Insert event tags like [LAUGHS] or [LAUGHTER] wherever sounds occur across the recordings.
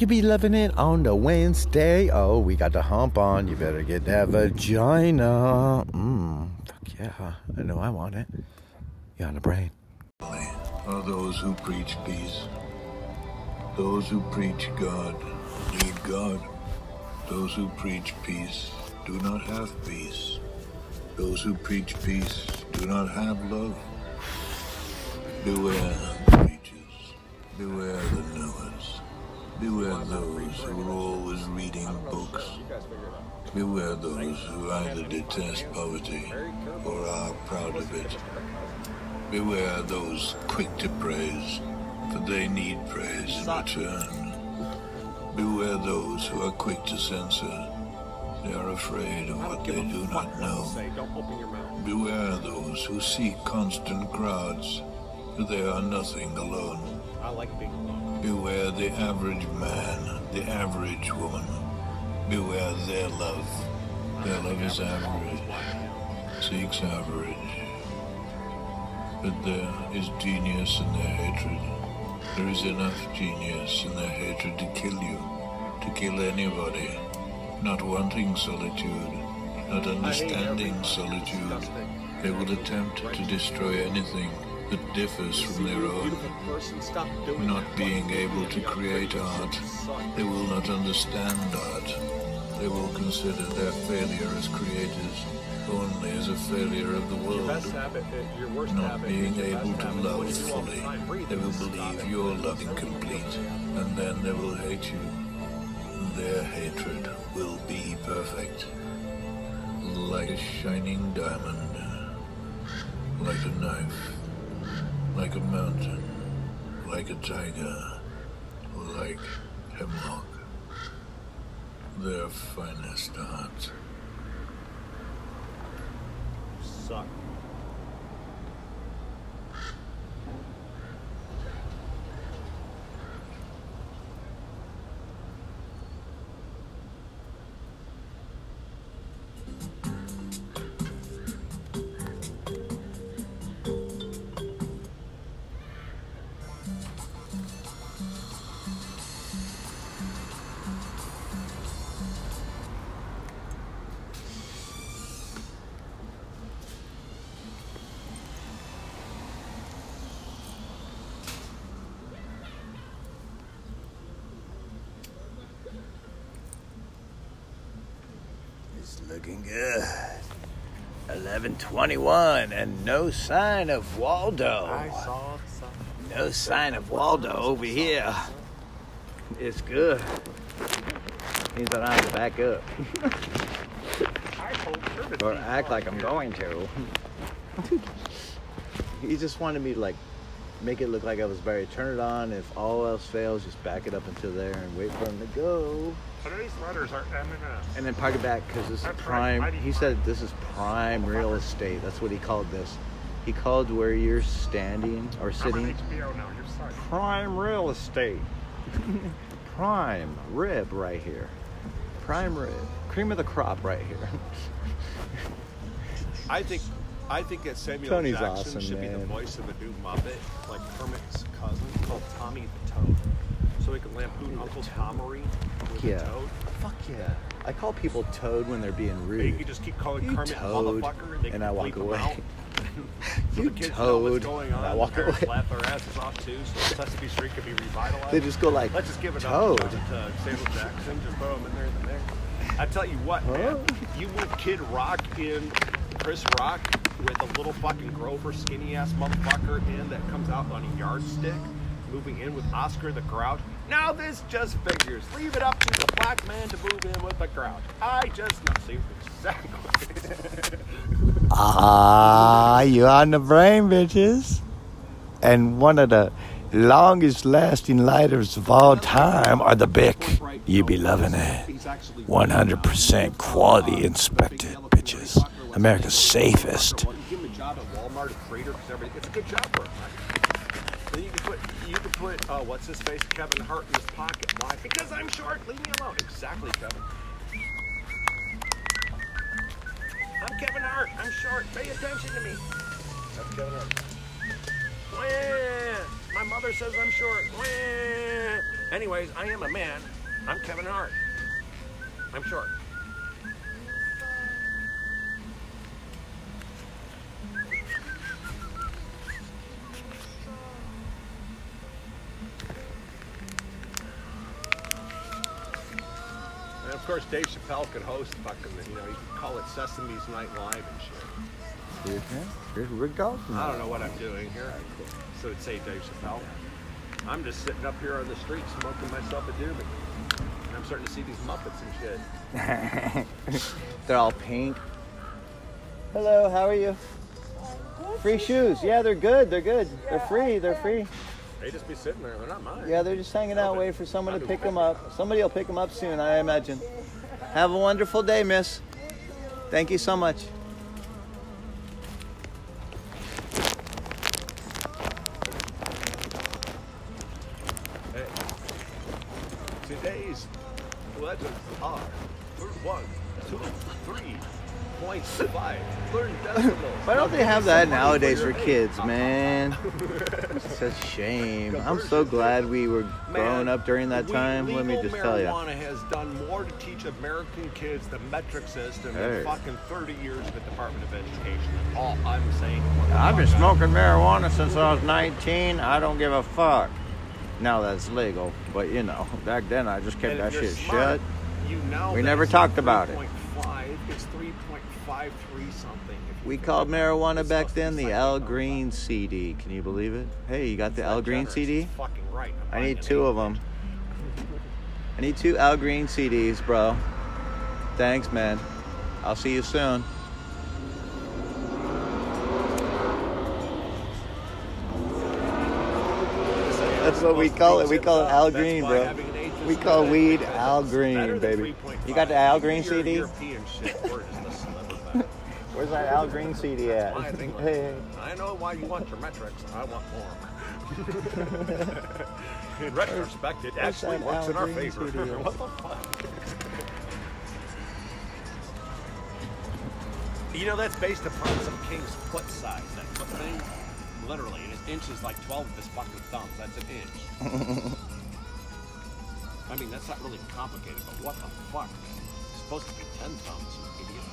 You be loving it on the Wednesday. Oh, we got the hump on. You better get that vagina. Mmm. Fuck yeah. I know I want it. You on the brain. Are those who preach peace. Those who preach God need God. Those who preach peace do not have peace. Those who preach peace do not have love. Beware the preachers. Beware the knowers. Beware those who are always reading books. Beware those who either detest poverty or are proud of it. Beware those quick to praise, for they need praise in return. Beware those who are quick to censor. They are afraid of what they do not know. Beware those who seek constant crowds, for they are nothing alone. I like being. Beware the average man, the average woman. Beware their love. Their love is average, seeks average. But there is genius in their hatred. There is enough genius in their hatred to kill you, to kill anybody. Not wanting solitude, not understanding solitude, they will attempt to destroy anything that differs from their own. Not being able to create art, they will not understand art. They will consider their failure as creators only as a failure of the world. Best habit, your worst Not being able to love What you do all the fully, they will believe your love incomplete, and then they will hate you. Their hatred will be perfect, like a shining diamond, like a knife, like a mountain, like a tiger, like hemlock. Their finest art. Suck. Looking good. 1121 and no sign of Waldo. No sign of Waldo over here. It's good. Means I don't have to back up I [LAUGHS] or act like I'm going to. [LAUGHS] he just wanted me to like make it look like I was very turn it on. If all else fails, just back it up until there and wait for him to go. Today's letters are M and S. And then park it back because this is That's right, prime. mighty He said this is prime real estate. That's what he called this. He called where you're standing or I'm sitting on HBO now. You're prime real estate. [LAUGHS] prime rib right here. Prime rib. Cream of the crop right here. [LAUGHS] I think I think that Samuel Tony's Jackson awesome, should be the voice of a new Muppet, like Kermit's cousin, called Tommy the Toad. So he can lampoon Uncle Tomery with Yeah. a toad. Fuck yeah. I call people toad when they're being Or you rude. can just keep calling You Kermit toad, motherfucker and they and I walk away. out. [LAUGHS] so You the kids know what's toad, going on. and I walk the away. laugh their asses off too, so Sesame Street could be revitalized. They just go like, Let's just give it toad. up to, to Samuel Jackson. Just throw him in there and there. I tell you what, man. You move Kid Rock in, Chris Rock with a little fucking Grover skinny ass motherfucker in that comes out on a yardstick, moving in with Oscar the Grouch. Now this just figures. Leave it up to the black man to move in with the Grouch. I just know. See exactly. [LAUGHS] Ah, you on the brain, bitches. And one of the longest lasting lighters of all time are the Bic. You be loving it. 100% quality inspected, bitches. America's safest. Give him a job at Walmart. It's a good job for him. You can put, you can put, uh, what's his face, Kevin Hart in his pocket. Why? Because I'm short. Leave me alone. Exactly, Kevin. I'm Kevin Hart. I'm short. Pay attention to me. That's Kevin Hart. My mother says I'm short. Anyways, I am a man. I'm Kevin Hart. I'm short. Course, Dave Chappelle could host fucking, you know, he could call it Sesame's Night Live and shit. Yeah, here's Rick Dalton. I don't know what I'm doing here. So it'd say Dave Chappelle. I'm just sitting up here on the street smoking myself a doobie. And I'm starting to see these Muppets and shit. [LAUGHS] They're all pink. Hello, how are you? Free shoes. Yeah, they're good. They're good. They're free. They're free. They just be sitting there. They're not mine. Yeah, they're just hanging out, waiting for someone to pick them up. Somebody will pick them up soon, I imagine. Have a wonderful day, miss. Thank you so much. Why don't they have that nowadays for kids, [LAUGHS] man? It's a shame. I'm so glad we were growing up during that time. Let me just tell you. Marijuana has done more to teach American kids the metric system than fucking 30 years of the Department of Education. All I'm saying. I've been smoking marijuana since I was 19. I don't give a fuck. Now that's legal, but you know, back then I just kept that shit shut. You know We never talked about it. We called marijuana back then the Al Green. CD. Can you believe it? Hey, you got the Al Green CD? fucking right. I need two of them. I need two Al Green CDs, bro. Thanks, man. I'll see you soon. That's what we call it. We call it Al Green, bro. We call weed Al Green, baby. You got the Al Green CD? Where's that Al Green CD at? My thing was, [LAUGHS] Hey, I know why you want your metrics. I want more. [LAUGHS] in retrospect, it where's actually works Al in our Green favor. [LAUGHS] What the fuck? You know, that's based upon some king's foot size. That foot thing, literally, and his inch is like 12 of his fucking thumbs. That's an inch. I mean, that's not really complicated, but what the fuck? It's supposed to be 10 thumbs, you idiot.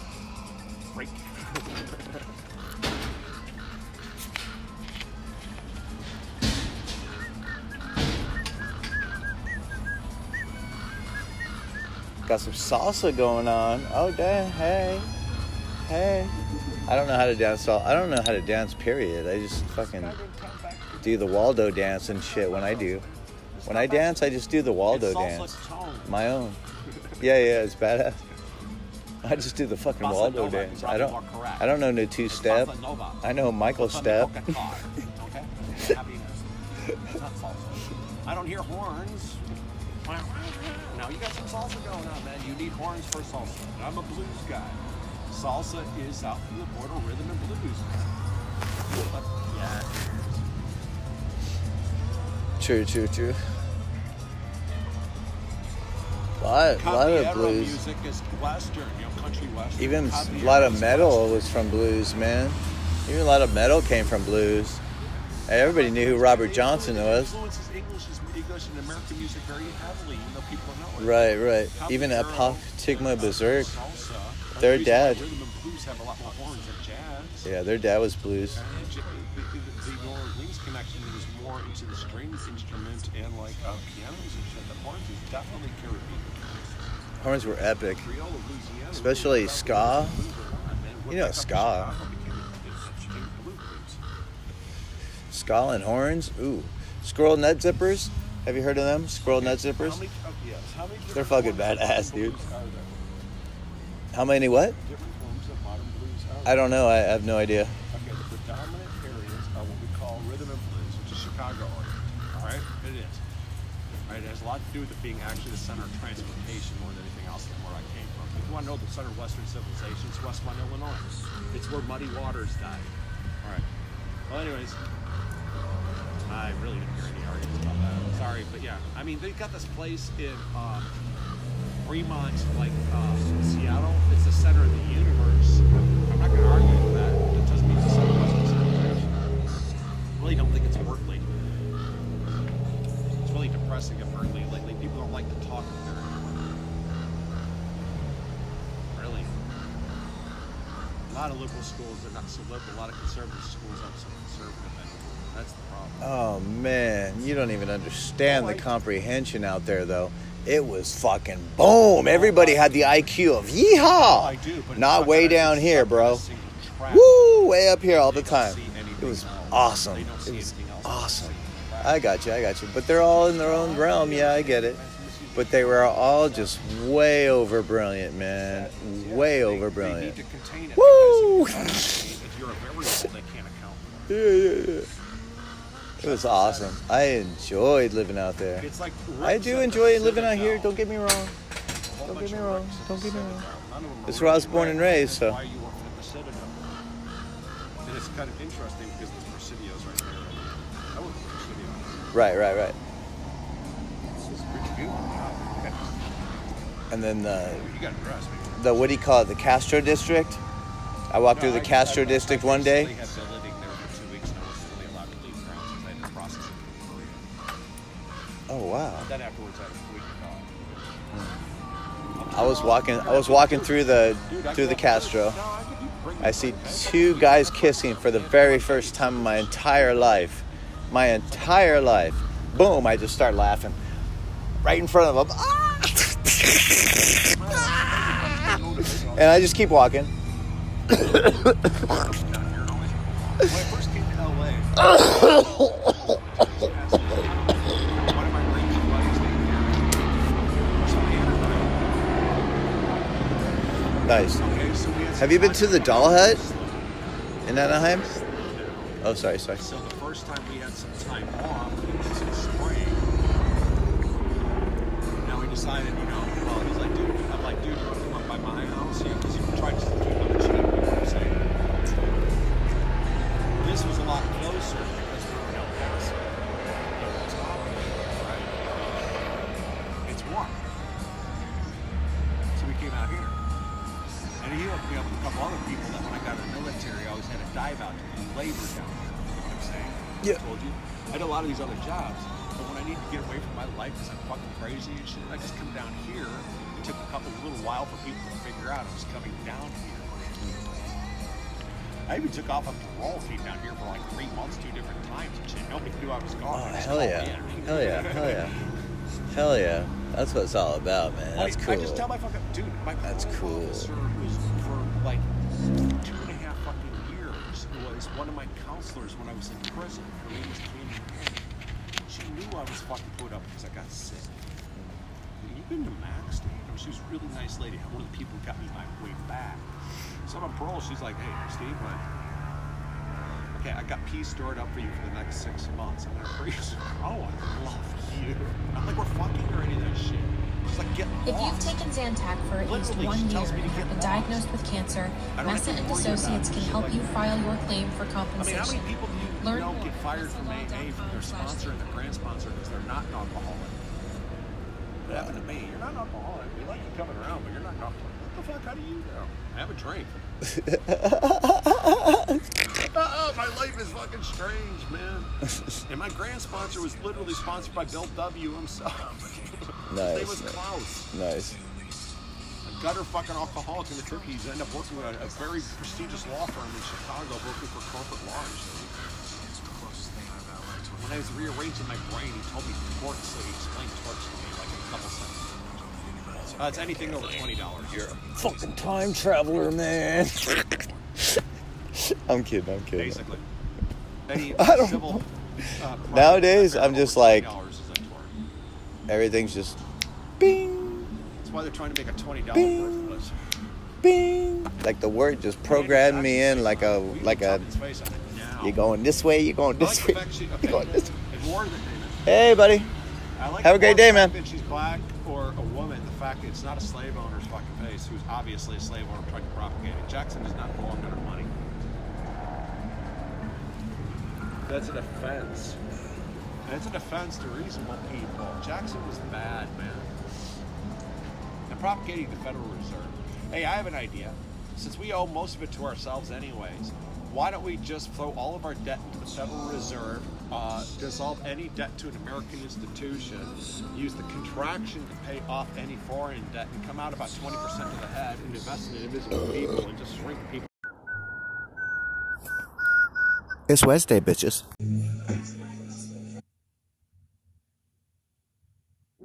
Freak. Got some salsa going on. Oh, damn. Hey. Hey. I don't know how to dance. All, I don't know how to dance, period. I just fucking do the Waldo dance and shit when I do. When I dance, I just do the Waldo dance. My own. Yeah, yeah, it's badass. [LAUGHS] I just do the fucking Waldo dance. I don't. I don't know no two step. I know Michael step. Nova guitar, Okay? Happy- it's not salsa. I don't hear horns. Now you got some salsa going on, man. You need horns for salsa. I'm a blues guy. Salsa is out of the border rhythm and blues. But, yeah. True, true, true. Lot, lot of blues. music is western, you know, country western. Even a lot of metal western. was from blues, man. Even a lot of metal came from blues. Everybody knew who Robert Johnson was. English, English and American music very heavily, even though people know it. Right, right. Even uh, Berserk. Their The reason why dad- Rhythm and blues have a lot more horns than jazz. Yeah, their dad was blues. Into the strings instrument and like uh, pianos and shit. The horns is definitely Caribbean. Horns were epic. Especially ska. You know ska. Skull and horns. Ooh. Squirrel nut zippers. Have you heard of them? Squirrel nut zippers? They're fucking badass, dude. How many what? I don't know. I have no idea. Okay, the predominant areas are what we call rhythm and blues, which is Chicago. All right, it is. All right, it has a lot to do with it being actually the center of transportation want to know the center of Western civilization, it's Westmont, Illinois. It's where Muddy Waters died. All right. Well, anyways, I really didn't hear any arguments about that. Sorry, but yeah, I mean they got this place in uh, Fremont, like uh, Seattle. It's the center of the universe. I'm not going to argue with that. It doesn't mean it's the center of Western civilization. I really don't think it's Berkeley. It's really depressing if Berkeley lot of liberal schools are not so liberal. A lot of conservative schools aren't so conservative. And that's the problem. Oh man, you don't even understand the comprehension out there, though. It was fucking boom. Everybody had the IQ of yeehaw. Oh, I do, but Not way down here, bro. a single track. Woo, way up here all the time. It was awesome. It was awesome. They don't see I got you, I got you. But they're all in their own realm. Yeah, I get it. But they were all just way over brilliant, man. Way They- over They brilliant. need to contain it Woo! if you're a variable, they can't account for Yeah, yeah, yeah. It was awesome. I enjoyed living out there. It's like I do enjoy living out here. Don't get me wrong. Don't get me wrong. Don't get me wrong. Citadel. None of them That's are where I was born and raised, so. Why you at the Citadel? And it's kind of interesting because there's Presidios right there. I work at Presidio. Right, right, right. It's pretty. And then the You got dressed. man. the what do you call it? The Castro district. I walked through the I- Castro I- I district one day. basically had been living there for two weeks and I wasn't really allowed to leave grounds because I had to process it. Oh wow. Then afterwards, I had a week off. I was walking. I was walking through the through the Castro. I could- you bring I me see two guys kissing for the very first time in my entire life. My entire life. Boom! I just start laughing. Right in front of them. Ah! [LAUGHS] And I just keep walking. When I first came to LA, one of my rich buddies named Aaron. So Aaron, Nice. okay, so we had some Have you been to the Doll Hut in Anaheim? Oh, sorry, sorry. So the first time we had some time off, it was in spring. Now we decided, hooked me up with a couple other people that when I got in the military, I always had to dive out to do labor down here. You know what I'm saying? Yeah. I told you. I had a lot of these other jobs. But when I need to get away from my life because I'm fucking crazy and shit, I just come down here. It took a couple little while for people to figure out I was coming down here. I even took off on parole, came down here for like three months, two different times and shit. Nobody knew I was gone. Oh, hell yeah. Hell yeah. Hell yeah. Hell yeah. That's what it's all about, man. That's cool. I just tell my fucking dude, my That's cool. officer was for like two and a half fucking years. Was one of my counselors when I was in prison. Her name was Tammy. She knew I was fucking put up because I got sick. You've been to Max? I mean, oh, she was a really nice lady. One of the people who got me my way back. So I'm on parole. She's like, hey, Steve, like, okay, I got peas stored up for you for the next six months. And I'm gonna freeze. Oh, I love you. I'm like, we're fucking or any of that shit. She's like, If you've taken Zantac for at least Literally, one year tells me to and have been diagnosed with cancer, I don't have to Messa and Associates can help like you file your claim for I mean, how compensation. many people do you Learn know more get fired from AA from their sponsor and their grant sponsor because they're not an alcoholic? What happened to me? You're not an alcoholic. We like you coming around, but you're not an alcoholic. What the fuck? How do you know? I have a drink. [LAUGHS] uh, my life is fucking strange, man. and my grand sponsor was literally sponsored by Bill W. himself. [LAUGHS] His Nice, name was nice. Klaus. nice. A gutter fucking alcoholic in the 50s. Ended up working with a, a very prestigious law firm in Chicago, working for corporate law. and shit. When I was rearranging my brain, he told me torts, so he explained torts to me like in a couple sentences. Uh, it's anything over twenty dollars. You're Fucking time traveler, man. [LAUGHS] I'm kidding. I'm kidding. basically any I don't civil. Uh, [LAUGHS] Nowadays, I'm just like- $20 is a tort. Everything's just bing, That's why they're trying to make a twenty dollar Bing. worthless. bing. Like the word just programmed me in like a like a. You're going this way. You're going I like this way. fact [LAUGHS] You're going this. ignore the name. Hey, buddy. I like Have a great day, man. That she's black or a woman. The fact that it's not a slave owner's fucking face who's obviously a slave owner trying to propagate it. Jackson does not belong to her money. That's an offense. That's an offense to reasonable people. Jackson was bad, man. And propagating the Federal Reserve. Hey, I have an idea. Since we owe most of it to ourselves, anyways, why don't we just throw all of our debt into the Federal Reserve, uh, dissolve any debt to an American institution, use the contraction to pay off any foreign debt, and come out about 20% of the head and invest in invisible people and just shrink people? It's Wednesday, bitches.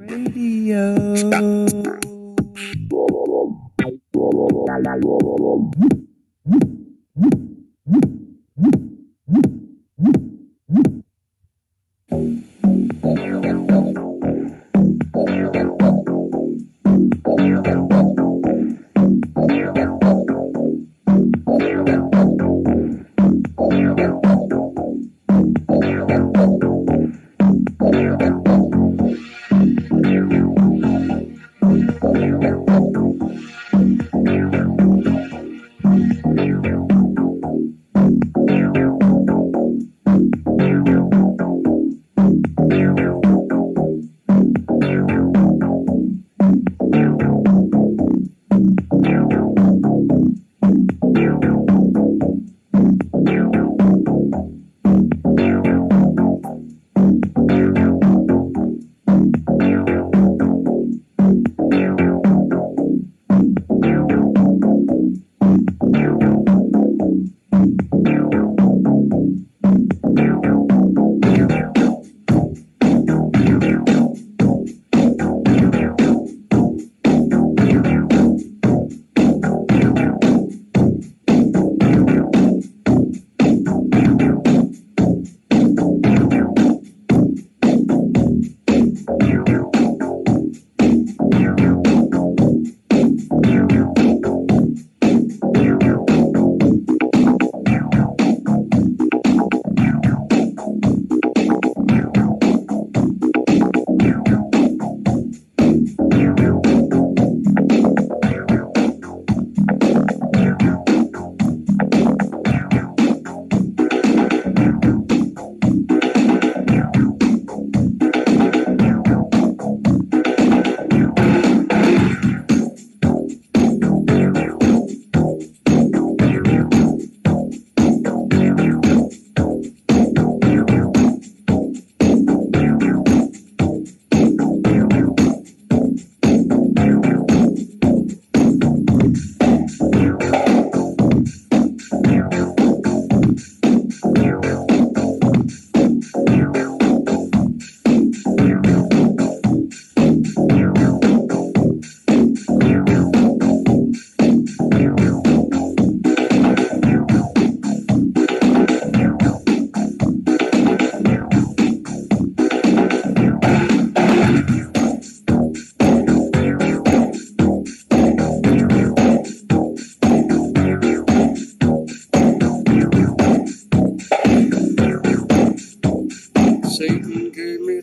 Satan [LAUGHS]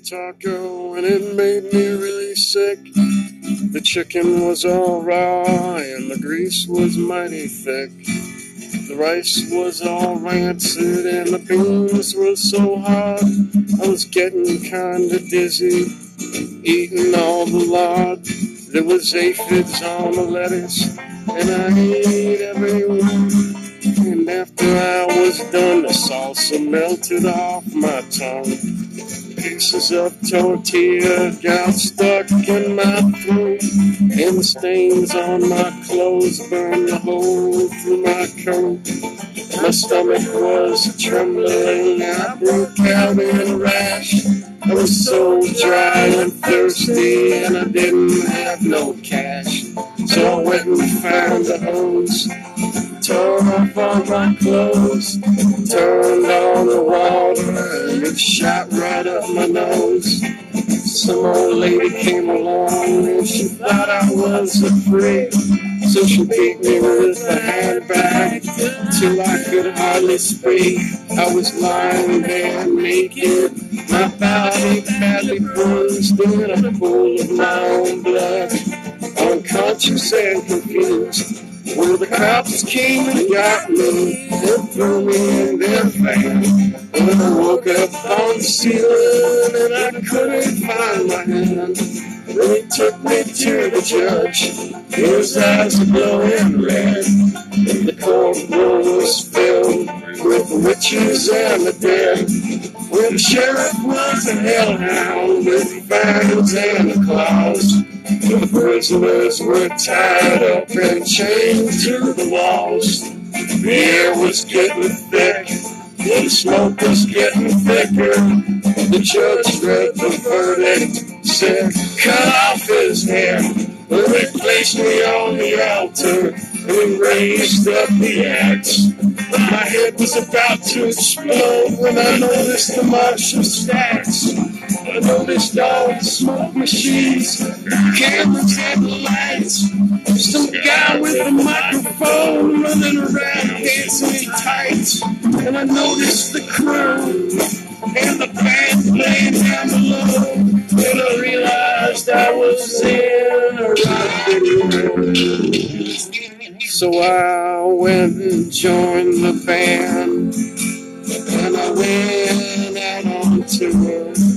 taco and it made me really sick. The chicken was all raw and the grease was mighty thick. The rice was all rancid and the beans were so hard. I was getting kinda dizzy, eating all the lard. There was aphids on the lettuce and I ate every one. And after I was done, the salsa melted off my tongue. Pieces of tortilla got stuck in my throat, and stains on my clothes burned a hole through my coat. My stomach was trembling, I broke out in a rash. I was so dry and thirsty, and I didn't have no cash. So I went and found a hose tore off all my clothes, turned on the water, and it shot right up my nose. Some old lady came along and she thought I was a freak. So she beat me with a handbag till I could hardly speak. I was lying there naked, my body badly bruised in a pool of my own blood, unconscious and confused. Well, the cops came and got me and threw me in their van. When I woke up on the ceiling and I couldn't find my hand. Then he took me to the judge. His eyes were glowing red. And the courtroom was filled with the witches and the dead. Well, the sheriff was a hellhound with fangs and claws. The prisoners were tied up and chained to the walls. The air was getting thick, The smoke was getting thicker. The judge read the verdict, said, cut off his hair. They placed me on the altar and raised up the axe. My head was about to explode when I noticed the Marshall stacks. I noticed all the smoke machines, cameras and lights. Some guy with a microphone running around dancing in tights. And I noticed the crew and the band playing down below. And I realized I was in a video. So I went and joined the band. And I went out on tour.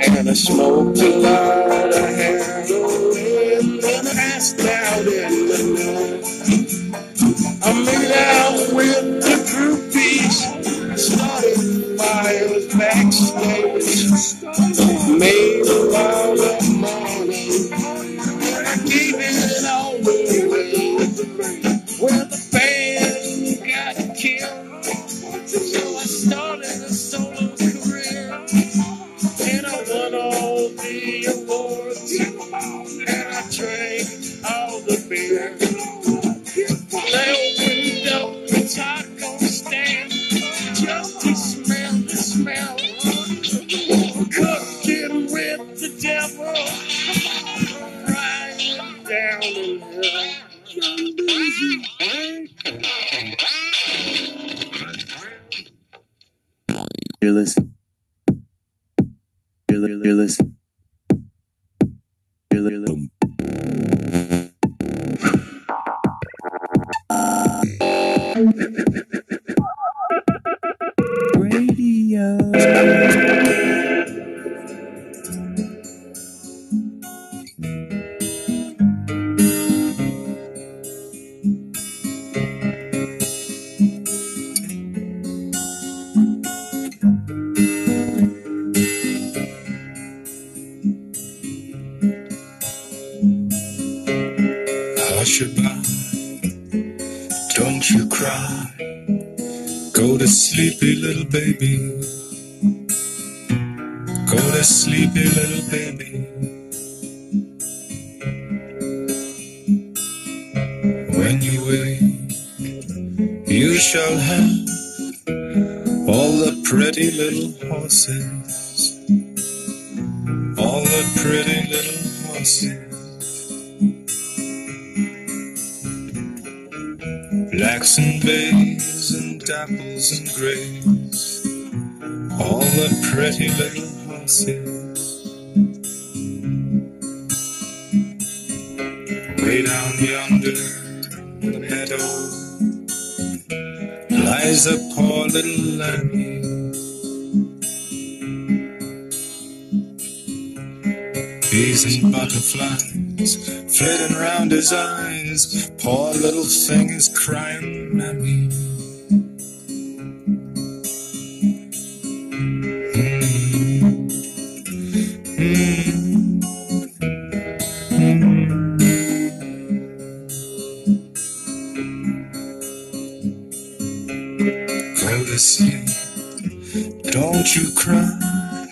And I smoked a lot of heroin. And I out in the night. I made out with the groupies. Started fires backstage. Made a lot of You're, li- you're, li- Radio. Little horses. All the pretty little horses. Blacks and bays and dapples and grays, all the pretty little horses. Way down yonder in the meadow lies a poor little lambie. Butterflies flitting round his eyes. Poor little thing is crying at me. Don't you cry.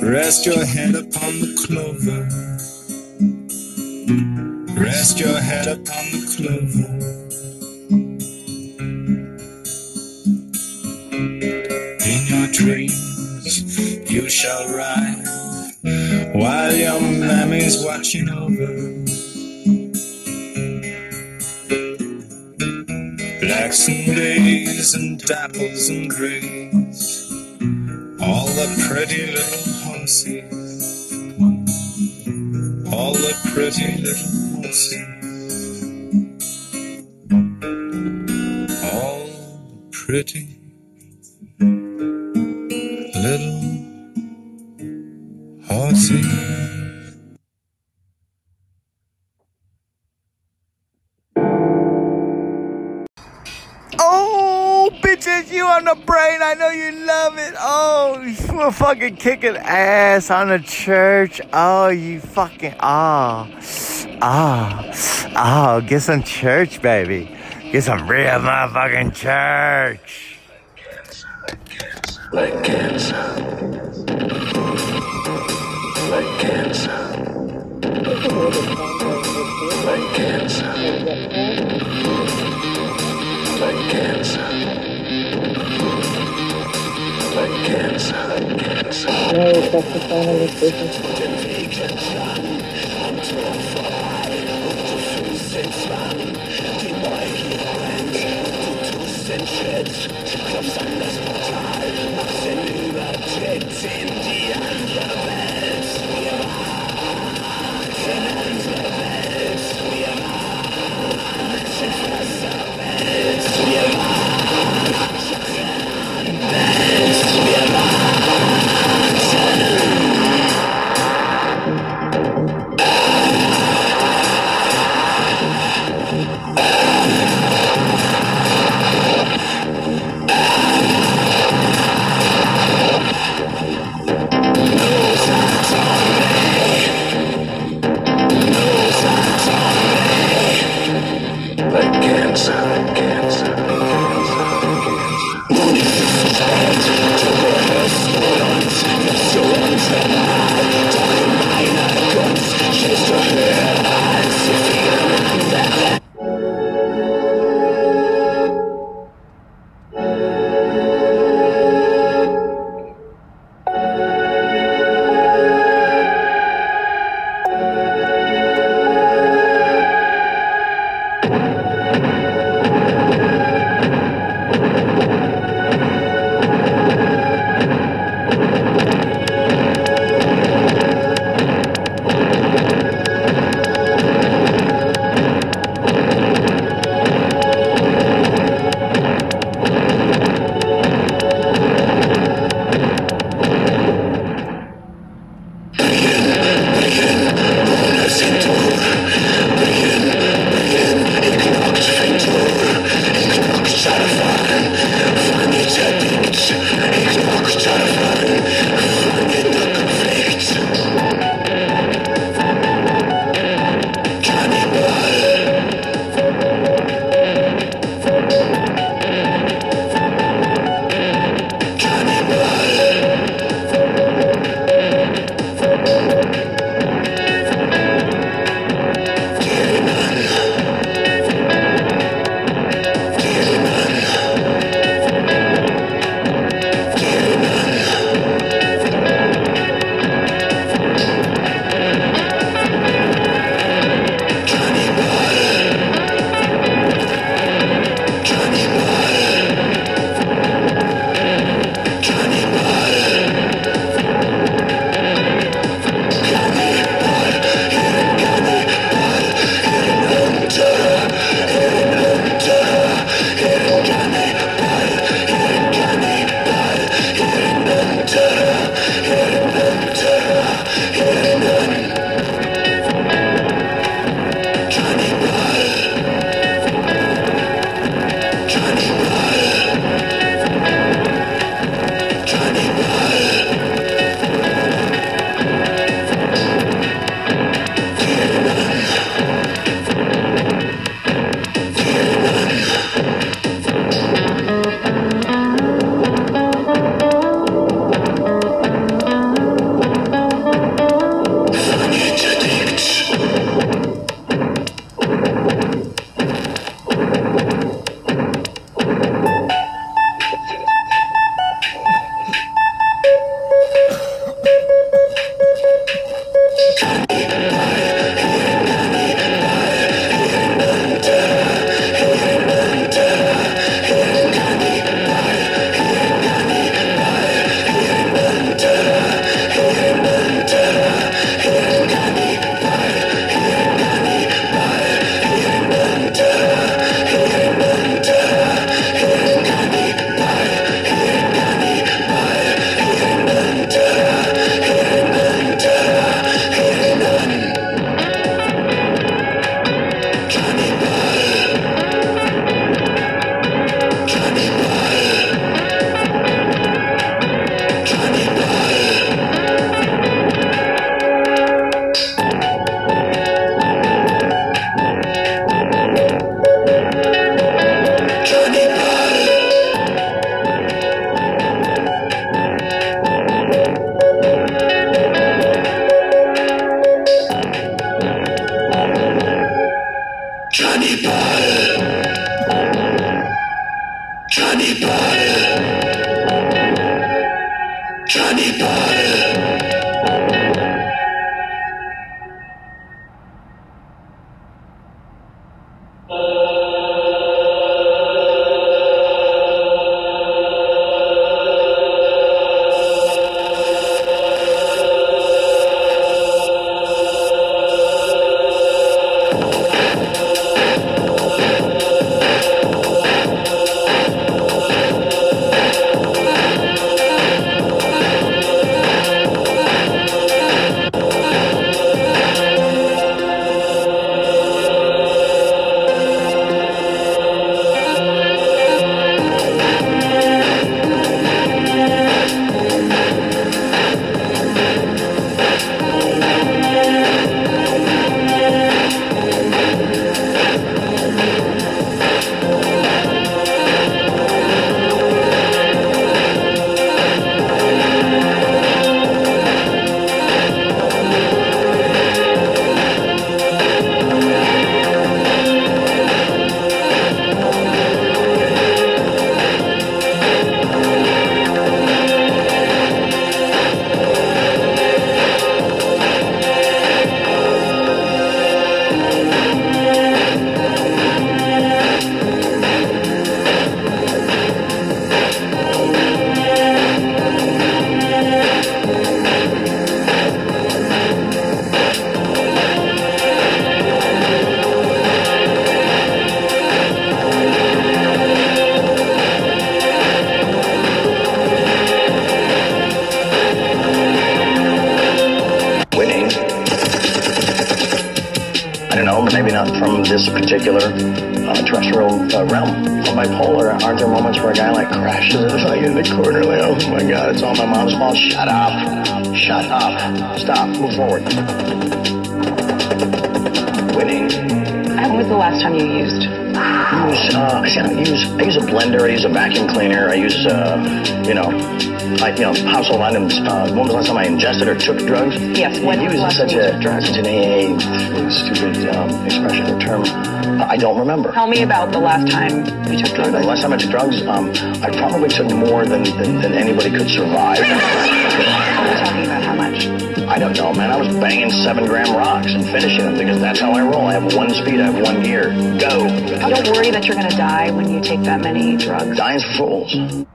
Rest your head upon the clover. Pretty little horses. Oh, bitches, you on the brain. I know you love it. Oh, we're fucking kicking ass on the church. Oh, you fucking, oh, oh, oh, get some church, baby. Get some real motherfucking church. Like cancer. Like cancer. Like cancer. Like cancer. Like cancer. Like cancer. No, that's the final decision. Like I ingested or took drugs? Yes, when use was last such a, drugs? such an AA, stupid um, expression or term. I don't remember. Tell me about the last time you took The last time I took drugs, um, I probably took more than, than, than anybody could survive. We're [LAUGHS] talking about how much? I don't know, man. I was banging seven gram rocks and finishing them because that's how I roll. I have one speed, I have one gear. Go. You don't worry that you're going to die when you take that many drugs. Dying's for fools.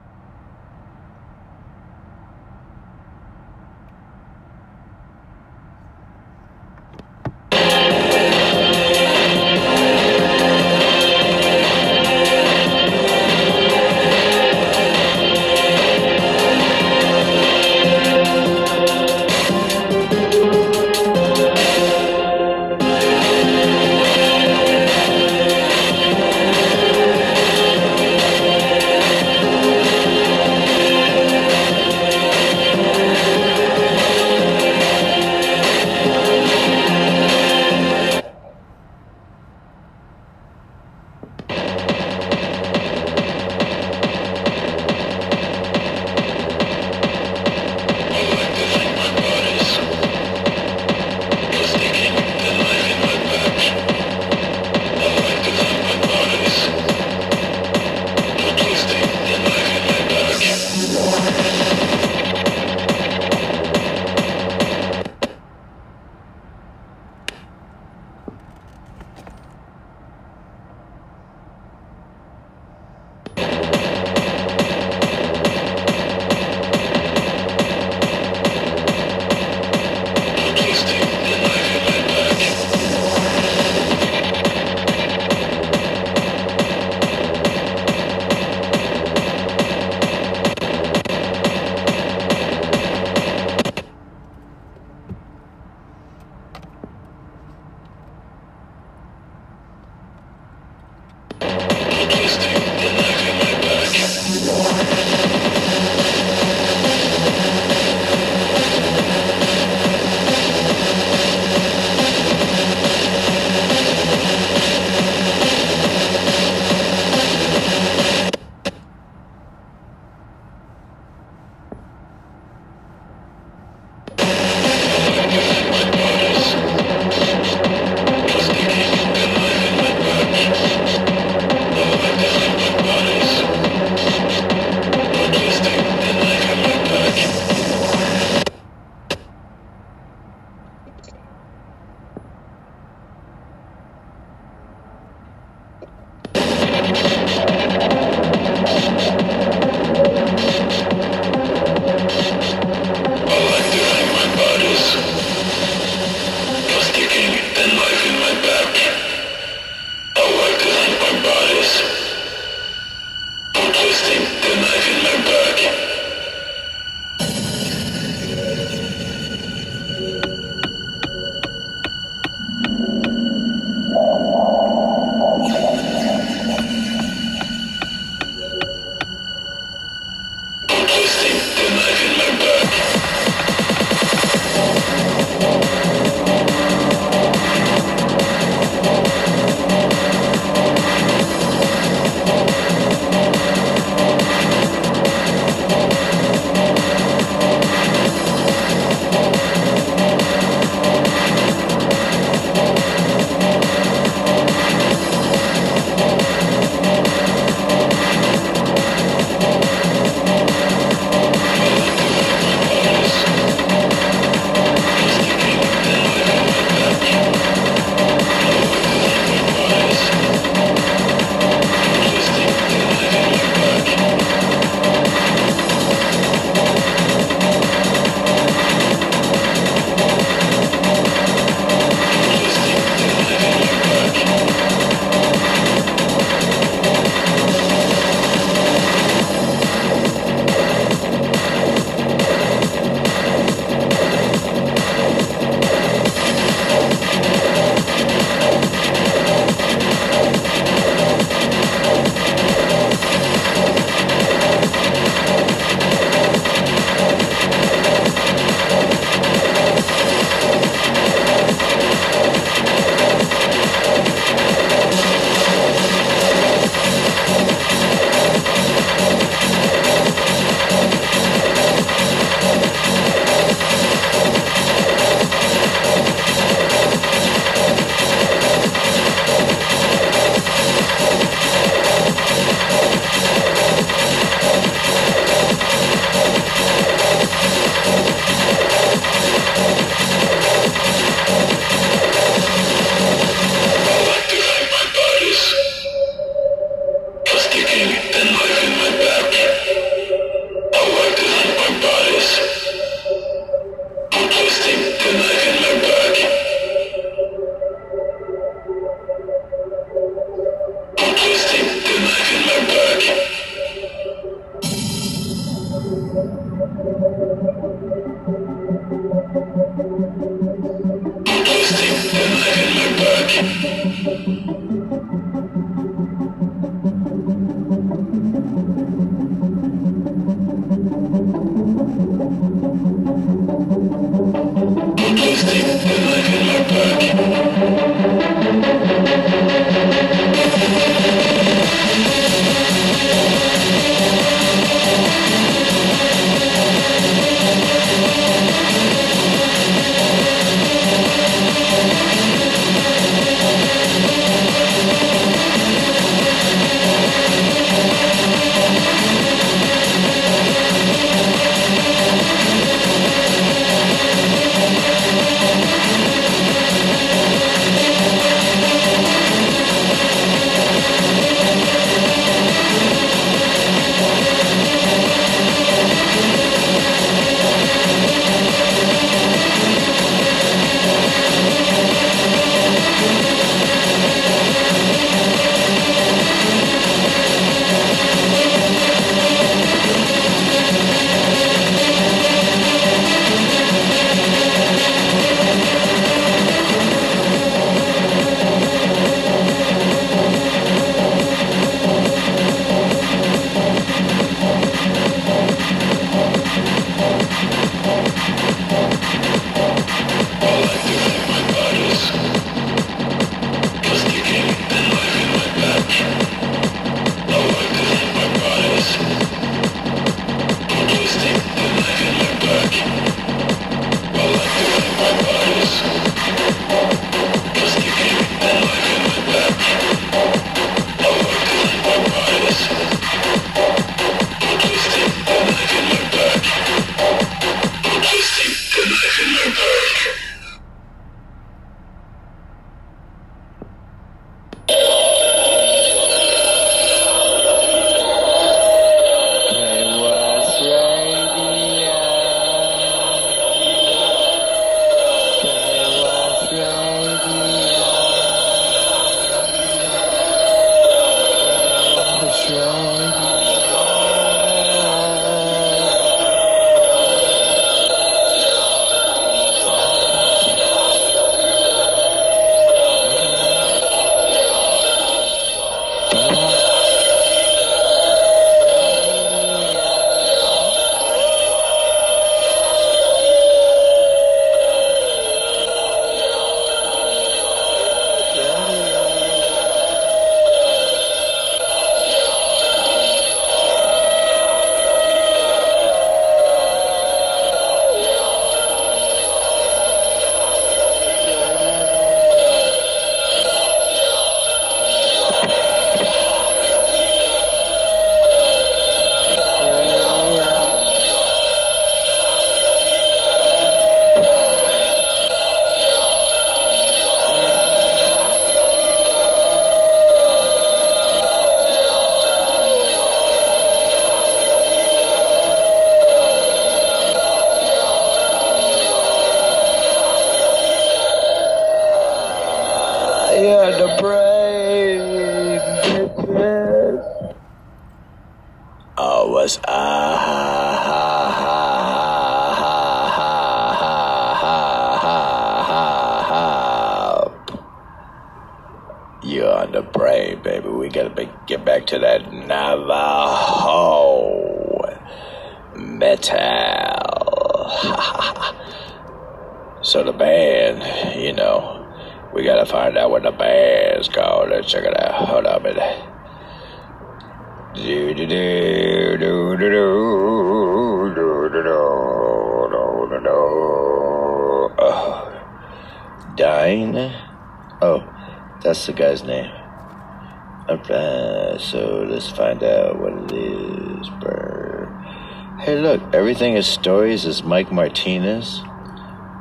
Everything is stories is Mike Martinez,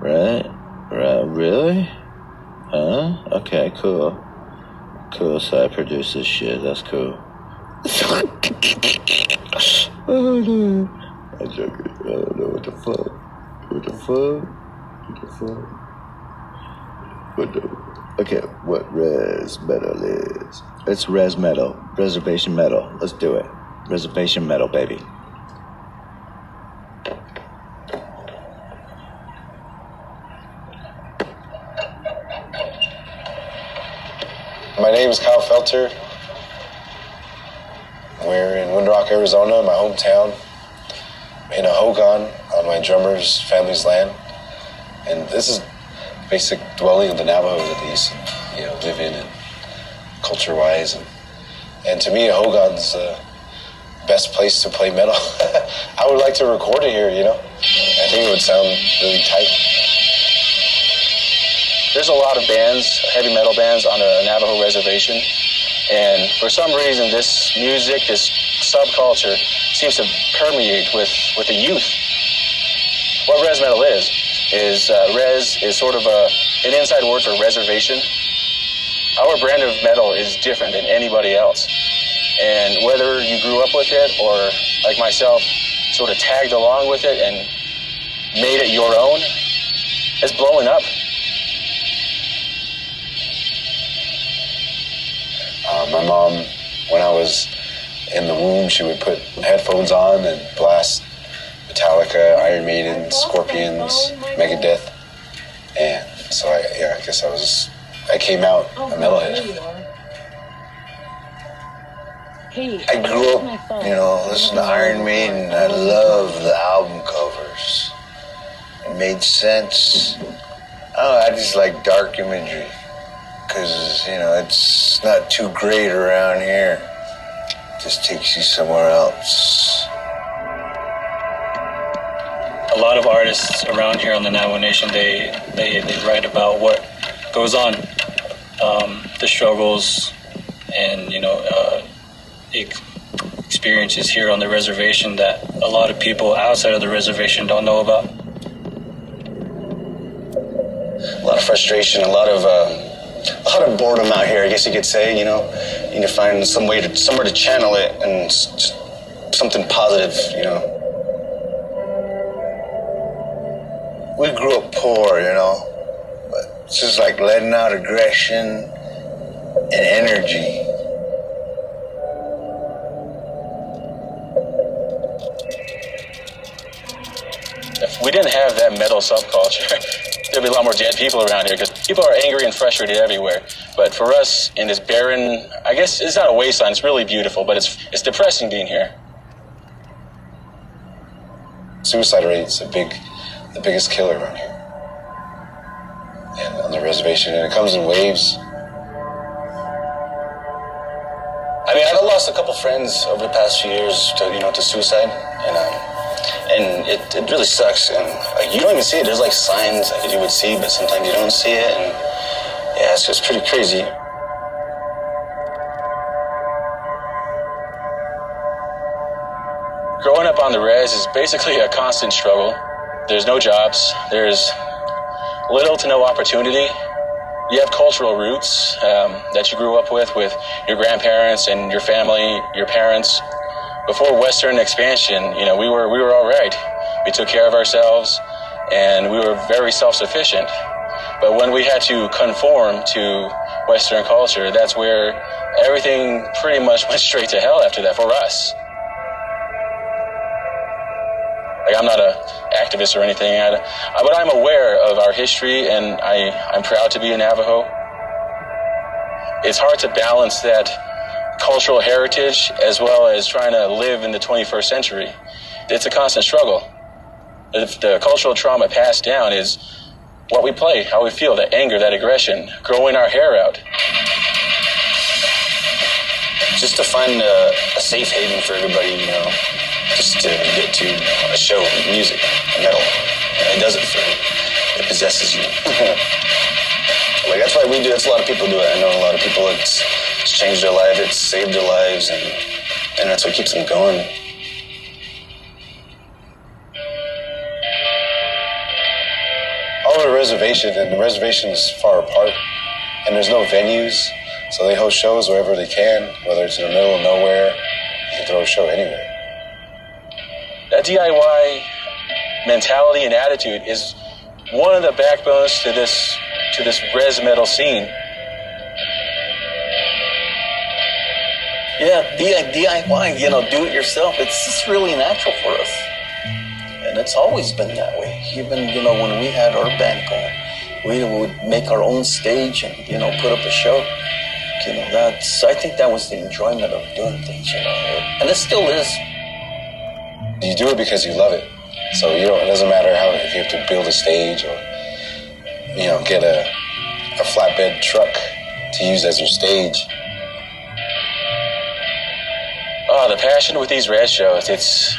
right? Right? Really? Huh? Okay, cool. Cool. So I produce this shit. That's cool. [LAUGHS] I'm joking. I don't know what the fuck. What the fuck? What the fuck? What the Okay, what res metal is. It's res metal. Reservation metal. Let's do it. Reservation metal, baby. my name Felter. We're in Window Rock, Arizona, my hometown, in a hogan on my drummer's family's land. And this is basic dwelling of the they used to, you know, live in and culture-wise. And, and to me, a hogan's the best place to play metal. [LAUGHS] I would like to record it here, you know. I think it would sound really tight. There's a lot of bands, heavy metal bands, on the Navajo reservation, and for some reason, this music, this subculture, seems to permeate with with the youth. What res metal is is uh, res is sort of a an inside word for reservation. Our brand of metal is different than anybody else, and whether you grew up with it or, like myself, sort of tagged along with it and made it your own, it's blowing up. Uh, my mom, when I was in the womb, she would put headphones on and blast Metallica, Iron Maiden, Scorpions, Megadeth, and so I, yeah, I guess I was, I came out a metalhead. I grew up, you know, listening to Iron Maiden. I love the album covers. It made sense. Oh, I just like dark imagery because you know it's not too great around here. It just takes you somewhere else. a lot of artists around here on the Navajo Nation, they, they, they write about what goes on, um, the struggles and, you know, uh, ex- experiences here on the reservation that a lot of people outside of the reservation don't know about. A lot of frustration, a lot of uh, a lot of boredom out here. I guess you could say. You know, you need to find some way to somewhere to channel it and just something positive. You know. We grew up poor, you know, but it's just like letting out aggression and energy. If we didn't have that metal subculture, [LAUGHS] there'd be a lot more dead people around here because people are angry and frustrated everywhere. But for us in this barren, I guess it's not a wasteland, it's really beautiful, but it's, it's depressing being here. Suicide rate's a big, the biggest killer around here. And on the reservation, and it comes in waves. I mean, I've lost a couple friends over the past few years to you know to suicide, and um, and it, it really sucks. And like you don't even see it. There's like signs that you would see, but sometimes you don't see it, and yeah, it's just pretty crazy. Growing up on the res is basically a constant struggle. There's no jobs. There's little to no opportunity. You have cultural roots um, that you grew up with, with your grandparents and your family, your parents. Before Western expansion, you know, we were we were all right. We took care of ourselves, and we were very self-sufficient. But when we had to conform to Western culture, that's where everything pretty much [LAUGHS] went straight to hell after that for us. Like I'm not a activist or anything, I, I- but I'm aware of our history, and I I'm proud to be a Navajo. It's hard to balance that cultural heritage as well as trying to live in the 21st century. It's a constant struggle. If the cultural trauma passed down is what we play, how we feel, that anger, that aggression, growing our hair out. Just to find a, a safe haven for everybody, you know, just to get to a show, music, metal. It does it for you. It possesses you. [LAUGHS] like that's why we do it. That's a lot of people do it. I know a lot of people. It's, it's changed their life. It's saved their lives, and and that's what keeps them going. All the reservation, and the reservation is far apart, and there's no venues, so they host shows wherever they can, whether it's in the middle of nowhere, you can throw a show anywhere. That DIY mentality and attitude is one of the backbones to this to this res metal scene. Yeah, DIY, you know, do it yourself. It's just really natural for us. And it's always been that way. Even, you know, when we had our band going, we would make our own stage and, you know, put up a show. You know, that's I think that was the enjoyment of doing things. You know, and it still is. You do it because you love it. So you don't. It doesn't matter how if you have to build a stage or you know get a a flatbed truck to use as your stage. Oh, the passion with these res shows, it's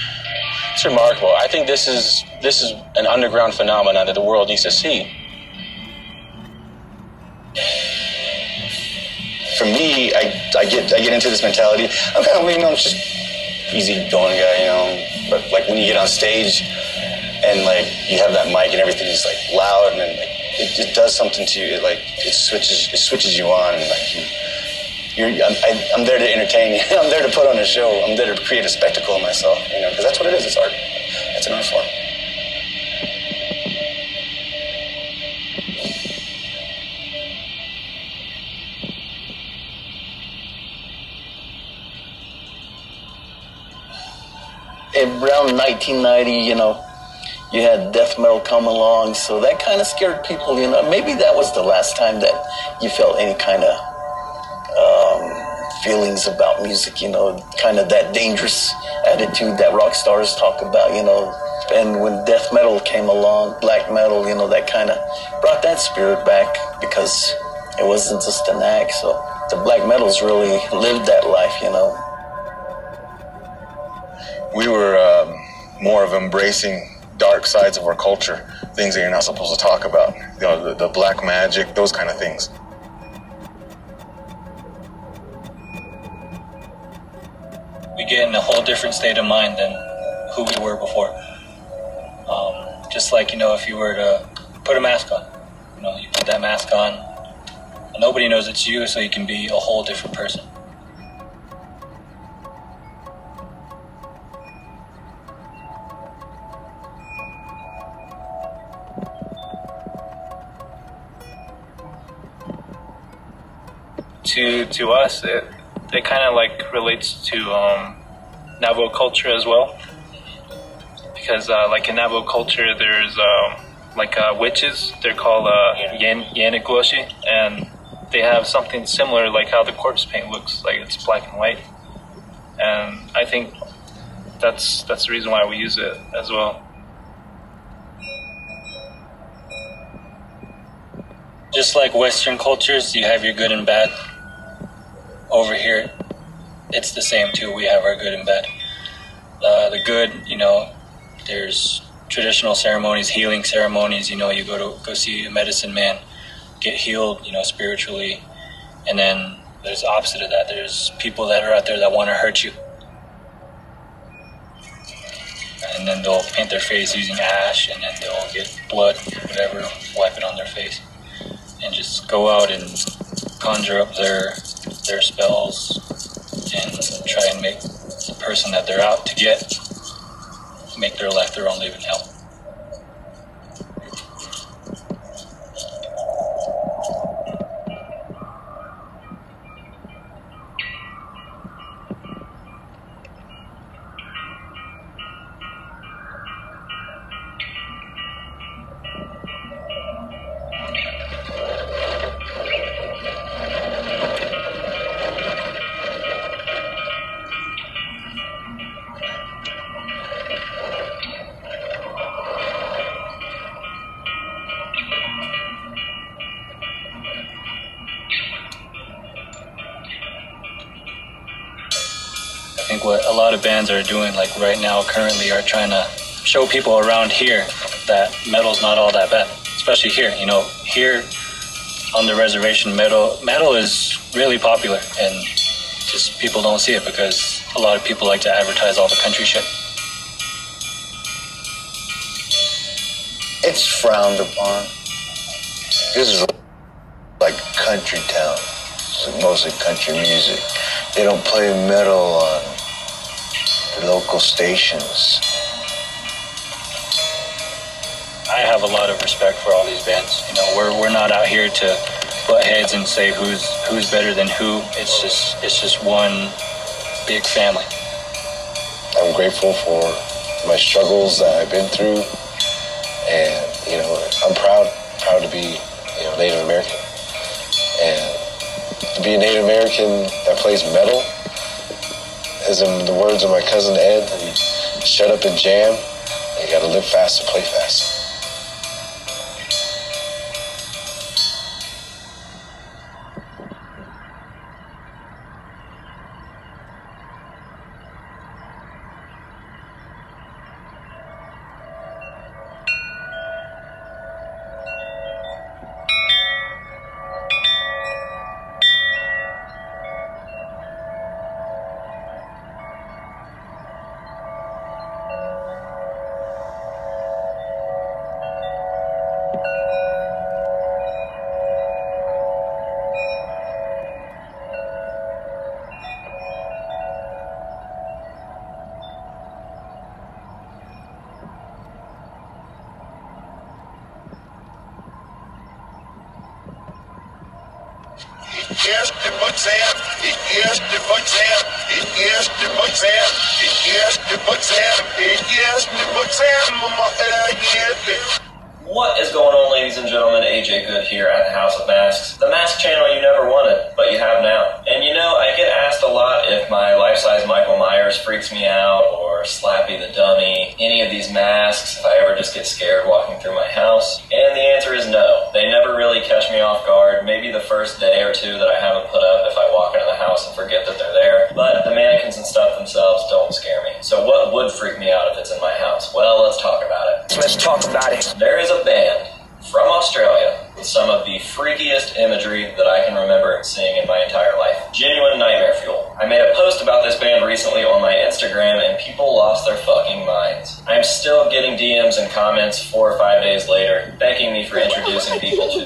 it's remarkable. I think this is this is an underground phenomenon that the world needs to see. For me, I, I get I get into this mentality. I'm kind of you know just easy going guy, you know. But like when you get on stage and like you have that mic and everything is like loud and then like, it, it does something to you. It like it switches it switches you on like you you're, I'm, I, I'm there to entertain you. [LAUGHS] I'm there to put on a show. I'm there to create a spectacle of myself, you know, because that's what it is. It's art. It's an art form. around 1990, you know, you had death metal come along, so that kind of scared people. You know, maybe that was the last time that you felt any kind of um, feelings about music. You know, kind of that dangerous attitude that rock stars talk about. You know, and when death metal came along, black metal, you know, that kind of brought that spirit back because it wasn't just an act. So the black metals really lived that life. You know. we were um, more of embracing dark sides of our culture, things that you're not supposed to talk about. You know, the, the black magic, those kind of things. we get in a whole different state of mind than who we were before. Um, just like you know, if you were to put a mask on, you know, you put that mask on, nobody knows it's you, so you can be a whole different person. To to us it it kind of like relates to um, Navajo culture as well. Because uh, like in Navajo culture there's um, like uh, witches they're called uh, Yan- and they have something similar like how the corpse paint looks like it's black and white. And I think that's that's the reason why we use it as well. Just like Western cultures, you have your good and bad. Over here, it's the same too. We have our good and bad. Uh, the good, you know, there's traditional ceremonies, healing ceremonies. You know, you go to go see a medicine man, get healed, you know, spiritually, and then there's the opposite of that. There's people that are out there that want to hurt you, and then they'll paint their face using ash, and then they'll get blood, whatever, wipe it on their face, and just go out and conjure up their their spells and try and make the person that they're out to get make their life their own living hell. Right now, currently, are trying to show people around here that metal's not all that bad. Especially here, you know, here on the reservation, metal metal is really popular, and just people don't see it because a lot of people like to advertise all the country shit. It's frowned upon. This is like country town. It's mostly country music. They don't play metal on local stations. I have a lot of respect for all these bands. You know, we're we're not out here to butt heads and say who's who's better than who. It's just it's just one big family. I'm grateful for my struggles that I've been through, and you know, I'm proud proud to be you know Native American, and to be a Native American that plays metal, as in the words of my cousin Ed, shut up and jam. You gotta live fast and play fast. What is going on, ladies and gentlemen? AJ Good here at the House of Masks, the mask channel you never wanted, but you have now. And you know, I get asked a lot if my life size Michael Myers freaks me out, or Slappy the Dummy, any of these masks, if I ever just get scared walking through my house. And the answer is no. They never really catch me off guard. Maybe the first day or two that I haven't put up if I walk into the house and forget that they're there. But the mannequins and stuff themselves don't scare me. So, what would freak me out if it's in my house? Well, let's talk about it. Let's talk about it. There is a comments four or five days later thanking me for introducing people to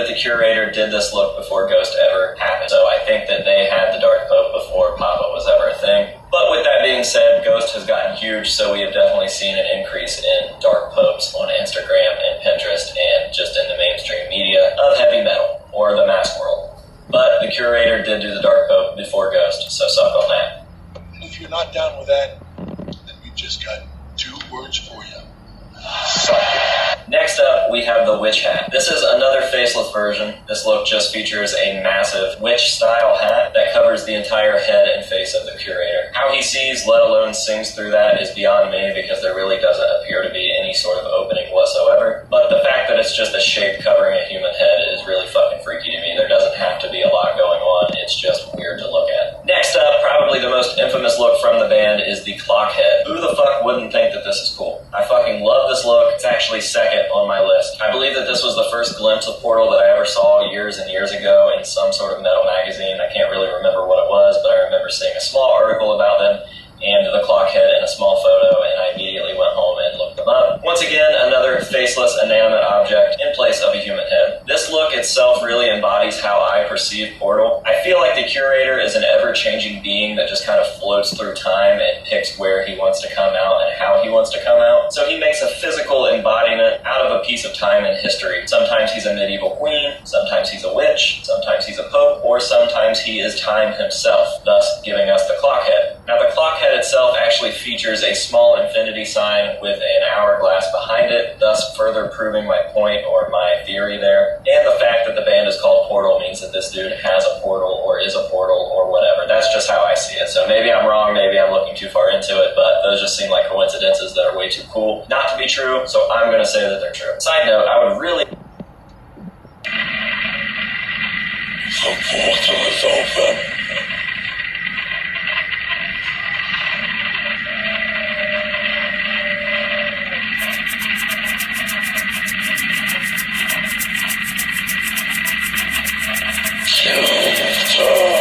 that the curator did this look before Ghost let alone sings through that, is beyond me because there really doesn't appear to be any sort of opening whatsoever. But the fact that it's just a shape covering a human head is really fucking freaky to me. There doesn't have to be a lot going on, it's just weird to look at. Next up, probably the most infamous look from the band is the clock head. Who the fuck wouldn't think that this is cool? I fucking love this look. It's actually second on my list. I believe that this was the first glimpse of Portal that I ever saw years and years ago in some sort of metal magazine. I can't really remember what it was, but I remember seeing a small article about them and the clock head in a small photo, and I immediately went home and looked up. Once again, another faceless inanimate object in place of a human head. This look itself really embodies how I perceive Portal. I feel like the curator is an ever changing being that just kind of floats through time and picks where he wants to come out and how he wants to come out. So he makes a physical embodiment out of a piece of time and history. Sometimes he's a medieval queen, sometimes he's a witch, sometimes he's a pope, or sometimes he is time himself, thus giving us the clock head. Now, the clock head itself actually features a small infinity sign with an hourglass behind it, thus further proving my point or my theory there. And the fact that the band is called Portal means that this dude has a portal or is a portal or whatever. That's just how I see it. So maybe I'm wrong, maybe I'm looking too far into it, but those just seem like coincidences that are way too cool not to be true. So I'm going to say that they're true. Side note, I would really The portal is open. Oh,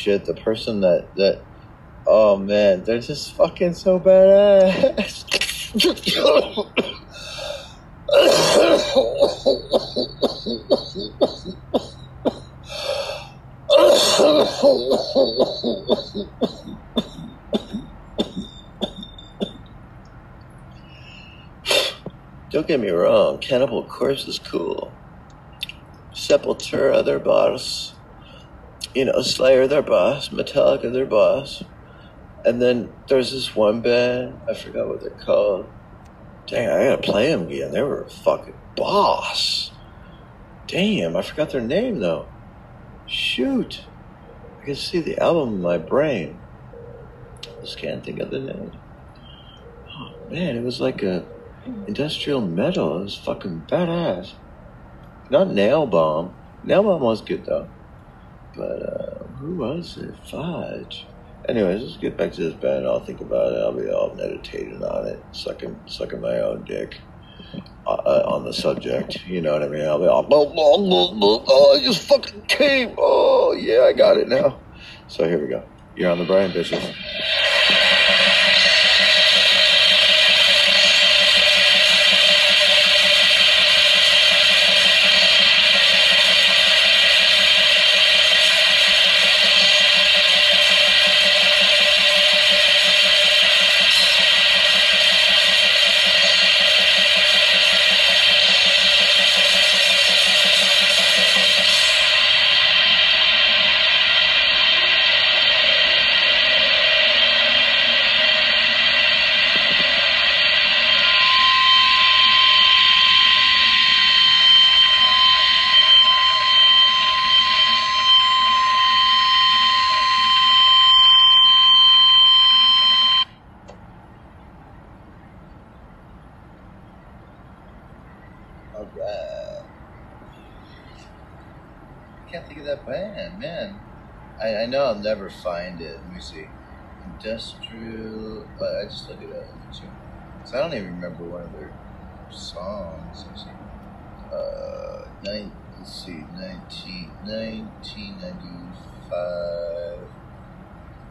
shit, the person that, that, oh man, they're just fucking so badass. Don't get me wrong, Cannibal Corpse is cool. Sepultura, their boss. You know, Slayer, their boss. Metallica, their boss. And then there's this one band, I forgot what they're called. Dang, I gotta play them again. They were a fucking boss. Damn, I forgot their name though. Shoot. I can see the album in my brain. Just can't think of the name. Oh man, it was like a industrial metal. It was fucking badass. Not Nail Bomb. Nail Bomb was good though. But uh, who was it? Fudge. Anyways, let's get back to this band. I'll think about it. I'll be all meditating on it, sucking, sucking my own dick uh, uh, on the subject. You know what I mean? I'll be all, oh, oh, oh, oh, I just fucking came. Oh, yeah, I got it now. So here we go. You're on the Brian Bitches. I'll never find it. Let me see. Industrial. But I just look it up. So I don't even remember one of their songs. Let's see. Uh, nine, let's see. 19, 1995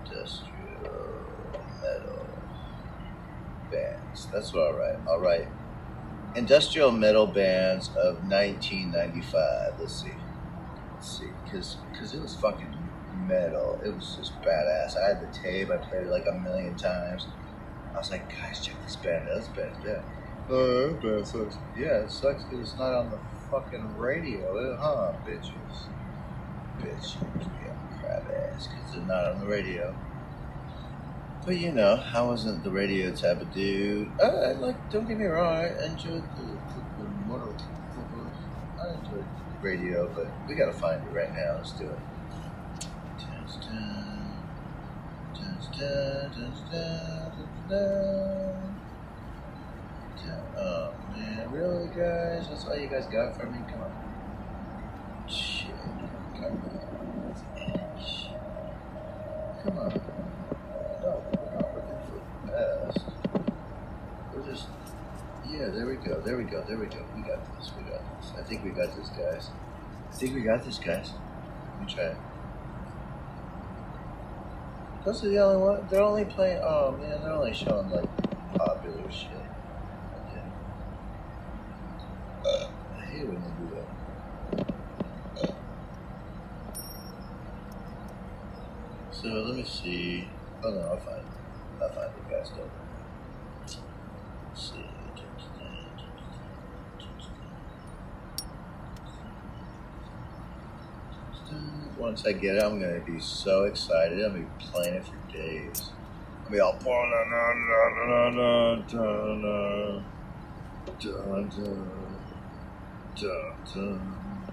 industrial metal bands. That's what I'll write. I'll write industrial metal bands of 1995. Let's see. Let's see. Because it was fucking metal. It was just badass. I had the tape. I played it like a million times. I was like, guys, check this band out. This band's dead. Oh, that band sucks. Yeah, it sucks because it's not on the fucking radio. Eh, huh, bitches. Bitches. Yeah, crap ass. Because they're not on the radio. But you know, I wasn't the radio type of dude. I, I like, don't get me wrong, I enjoyed the, the, the motor. I enjoyed the radio, but we gotta find it right now. Let's do it. Oh man, really, guys? That's all you guys got for me? Come on. Shit. Come on. Shit. Come on. No, we're not looking for best. We're just, yeah, there we go, there we go, there we go. We got this, we got this. I think we got this, guys. I think we got this, guys. Let me try it. Those are the only one. They're only playing. Oh man, they're only showing like popular shit. Okay. Uh, I hate when they do that. So let me see. Oh no, I'll find. I'll find it, guys. Don't. Let's see. Once I get it, I'm gonna be so excited. I'm gonna be playing it for days. I'll be all.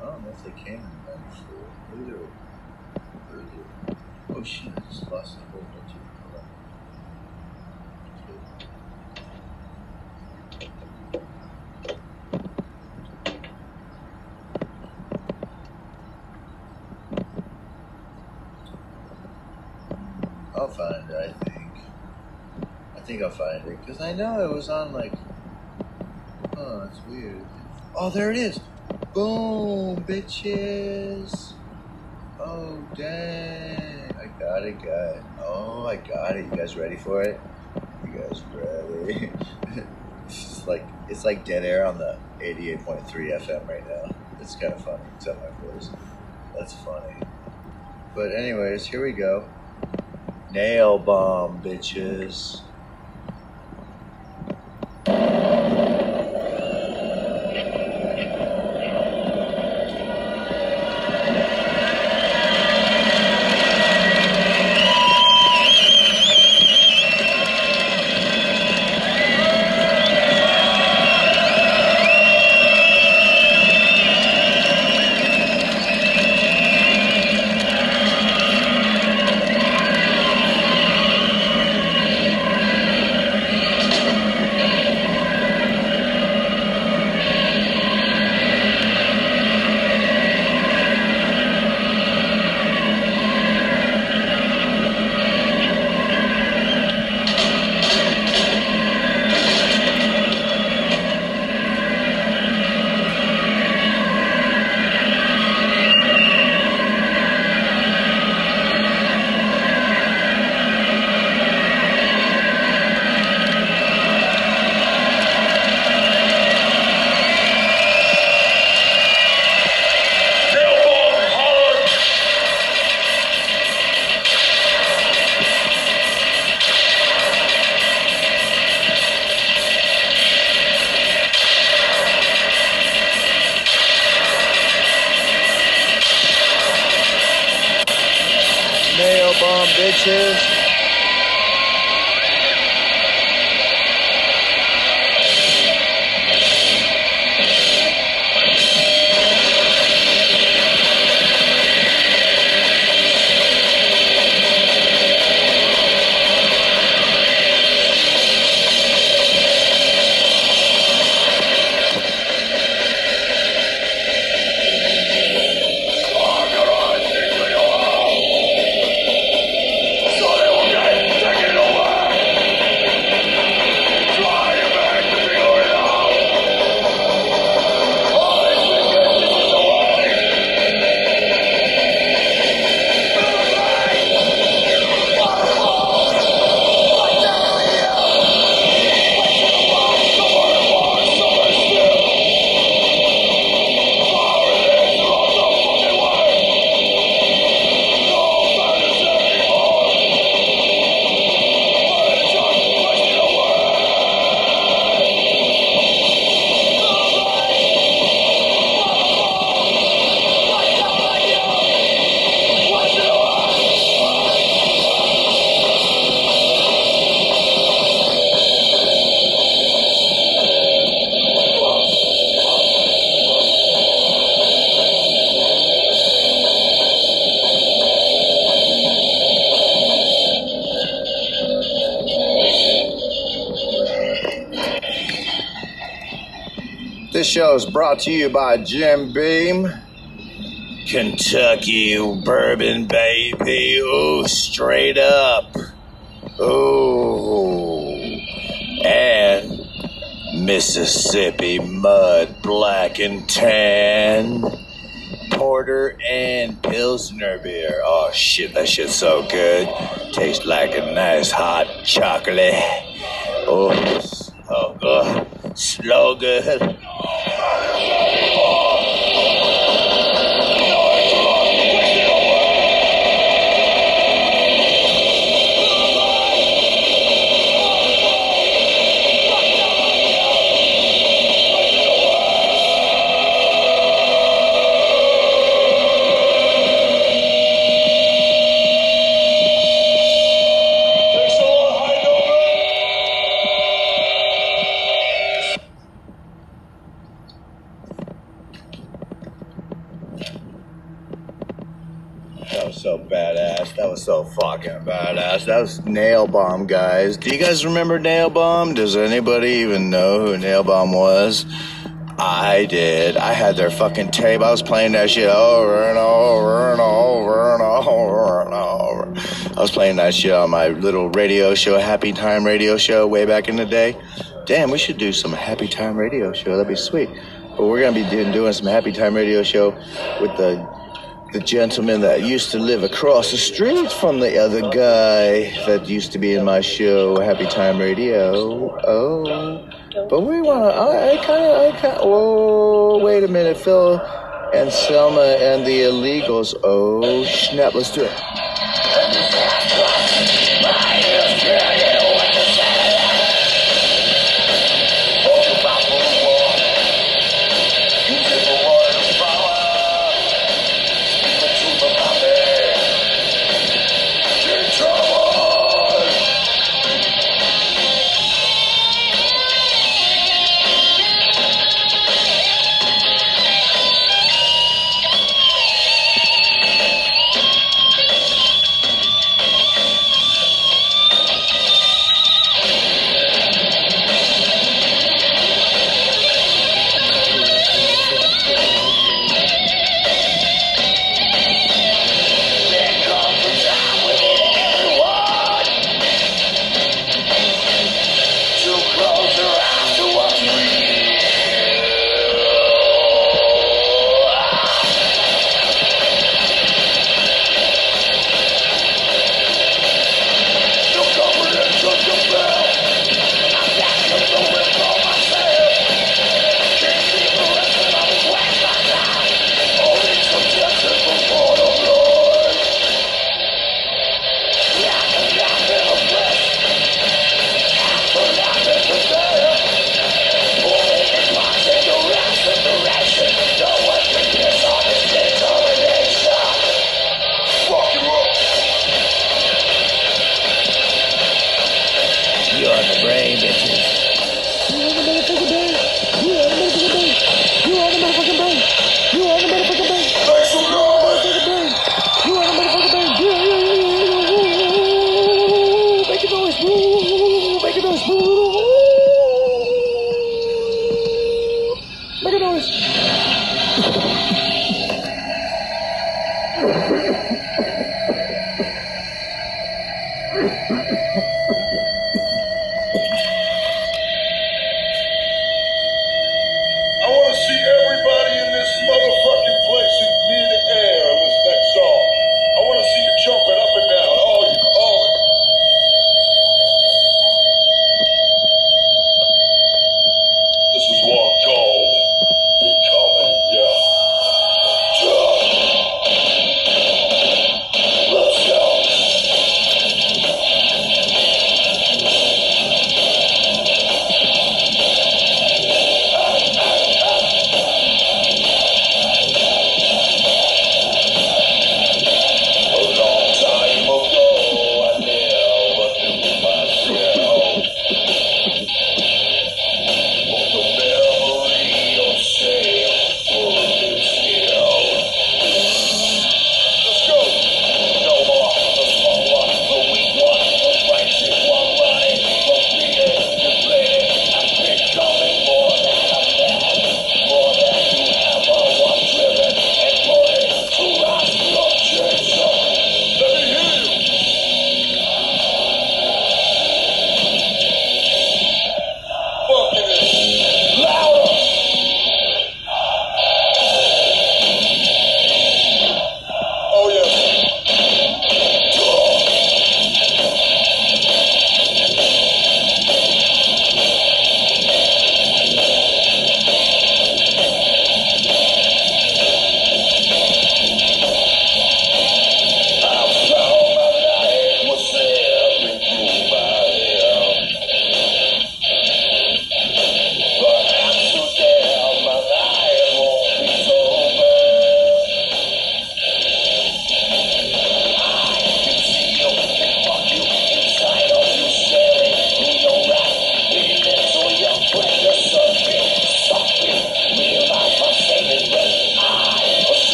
I don't know if they can. Maybe they're. Oh shit! I just. Think. I think I'll find it because I know it was on like. Oh, it's weird. Oh, there it is. Boom, bitches. Oh, dang. I got it, guy. Oh, I got it. You guys ready for it? You guys ready? [LAUGHS] it's like it's like dead air on the 88.3 FM right now. It's kind of funny, except my voice. That's funny. But anyways, here we go. Nail bomb, bitches. Show is brought to you by Jim Beam. Kentucky bourbon, baby. Ooh, straight up. Ooh. And Mississippi mud, black and tan. Porter and Pilsner beer. Oh shit, that shit's so good. Tastes like a nice hot chocolate. Oh, That was so badass. That was so fucking badass. That was Nail Bomb, guys. Do you guys remember Nail Bomb? Does anybody even know who Nail Bomb was? I did. I had their fucking tape. I was playing that shit over and over and over and over and over. I was playing that shit on my little radio show, Happy Time radio show, way back in the day. Damn, we should do some Happy Time radio show. That'd be sweet. But we're gonna be doing, doing some Happy Time radio show with the the gentleman that used to live across the street from the other guy that used to be in my show, Happy Time Radio. Oh, but we want to. I, I kind of. I kind. Whoa, wait a minute, Phil Anselmo and the Illegals. Oh snap! Let's do it.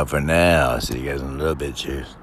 out for now. I'll see you guys in a little bit. Cheers.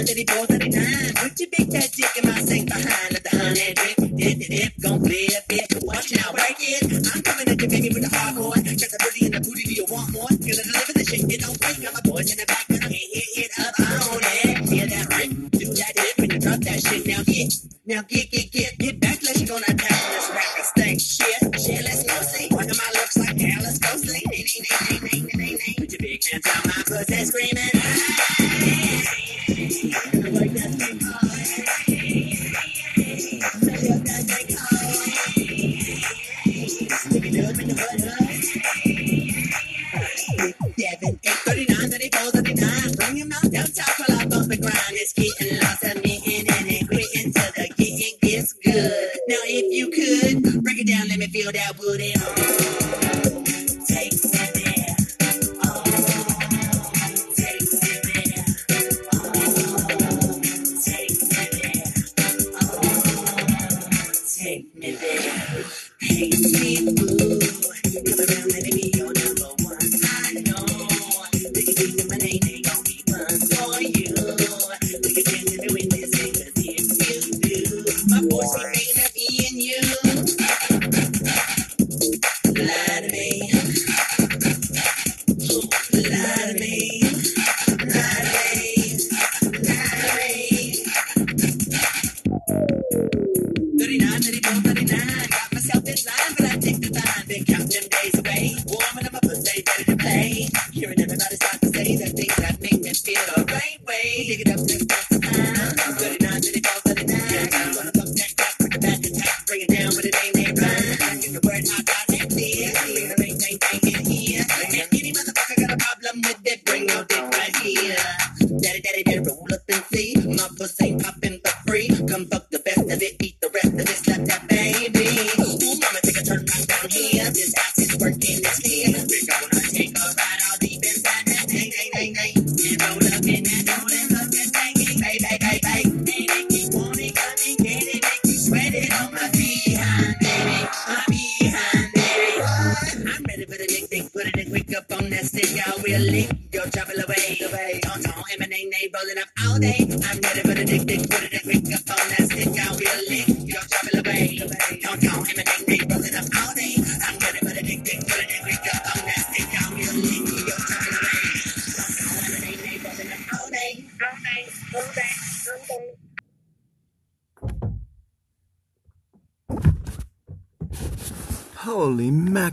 nine, baby, four seventy nine. Put you be fat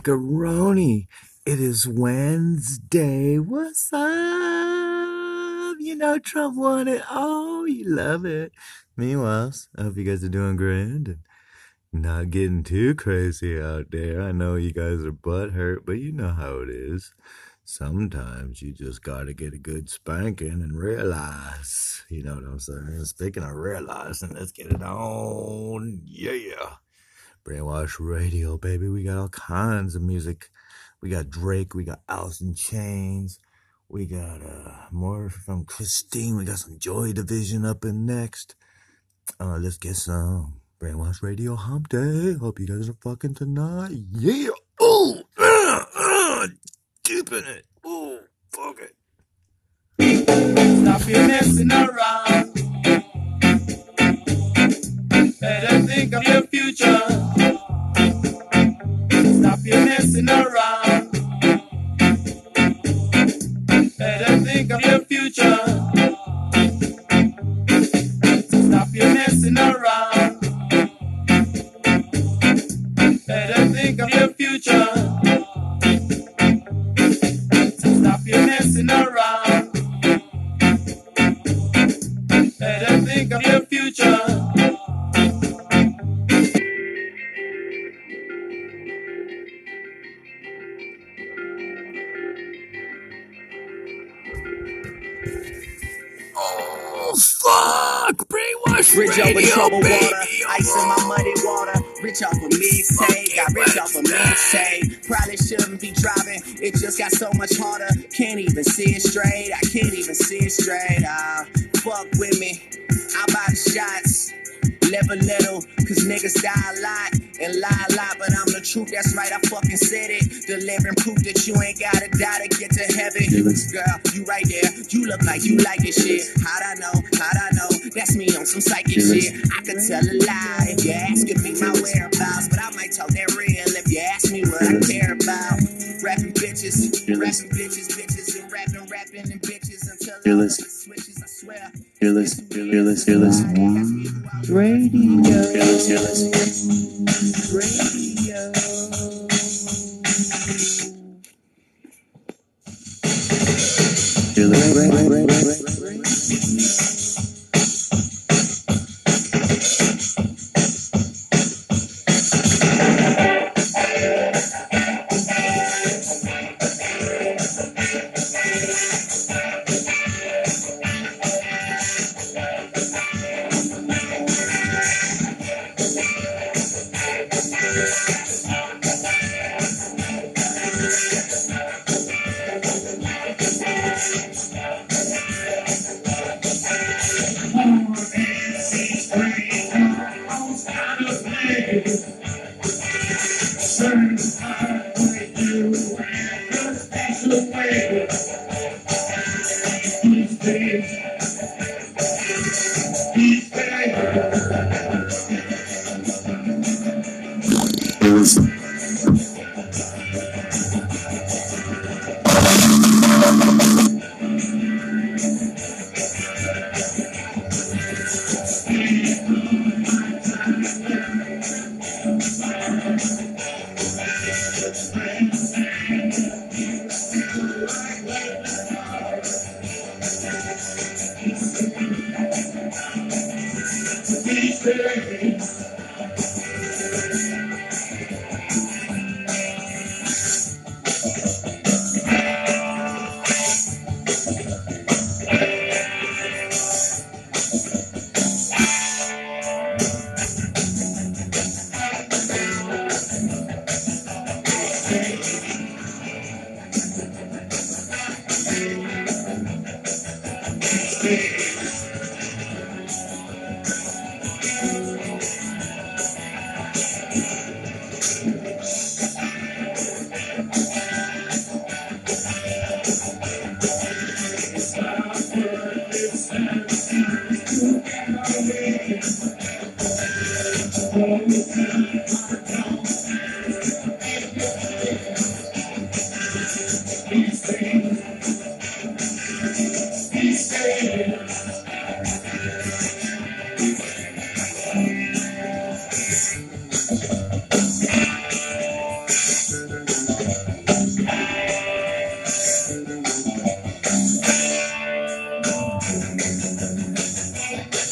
macaroni. It is Wednesday. What's up? You know Trump won it. Oh, you love it. Meanwhile, I hope you guys are doing great and not getting too crazy out there. I know you guys are butthurt, but you know how it is. Sometimes you just gotta get a good spanking and realize. You know what I'm saying? Speaking of realizing, let's get it on. Yeah. Brainwash Radio, baby. We got all kinds of music. We got Drake. We got Alice in Chains. We got uh, more from Christine. We got some Joy Division up in next. Uh, let's get some Brainwash Radio Hump Day. Hope you guys are fucking tonight. Yeah. Oh, uh, uh, deep in it. Oh, fuck it. Stop your messing around. Better think of your future. Stop your messing around. Better think of your future. Heaven. Girl, you right there, you look like you like this shit. How'd I know? How'd I know? That's me on some psychic shit. I could tell a lie if you asking me my whereabouts, but I might talk that real if you ask me what I care about. Rapping bitches, rapping bitches, bitches, and rapping, rapping, and bitches until I switches, I swear. Fearless, fearless, fearless. Radio. Fearless, fearless. Radio. Ring, ring, ring,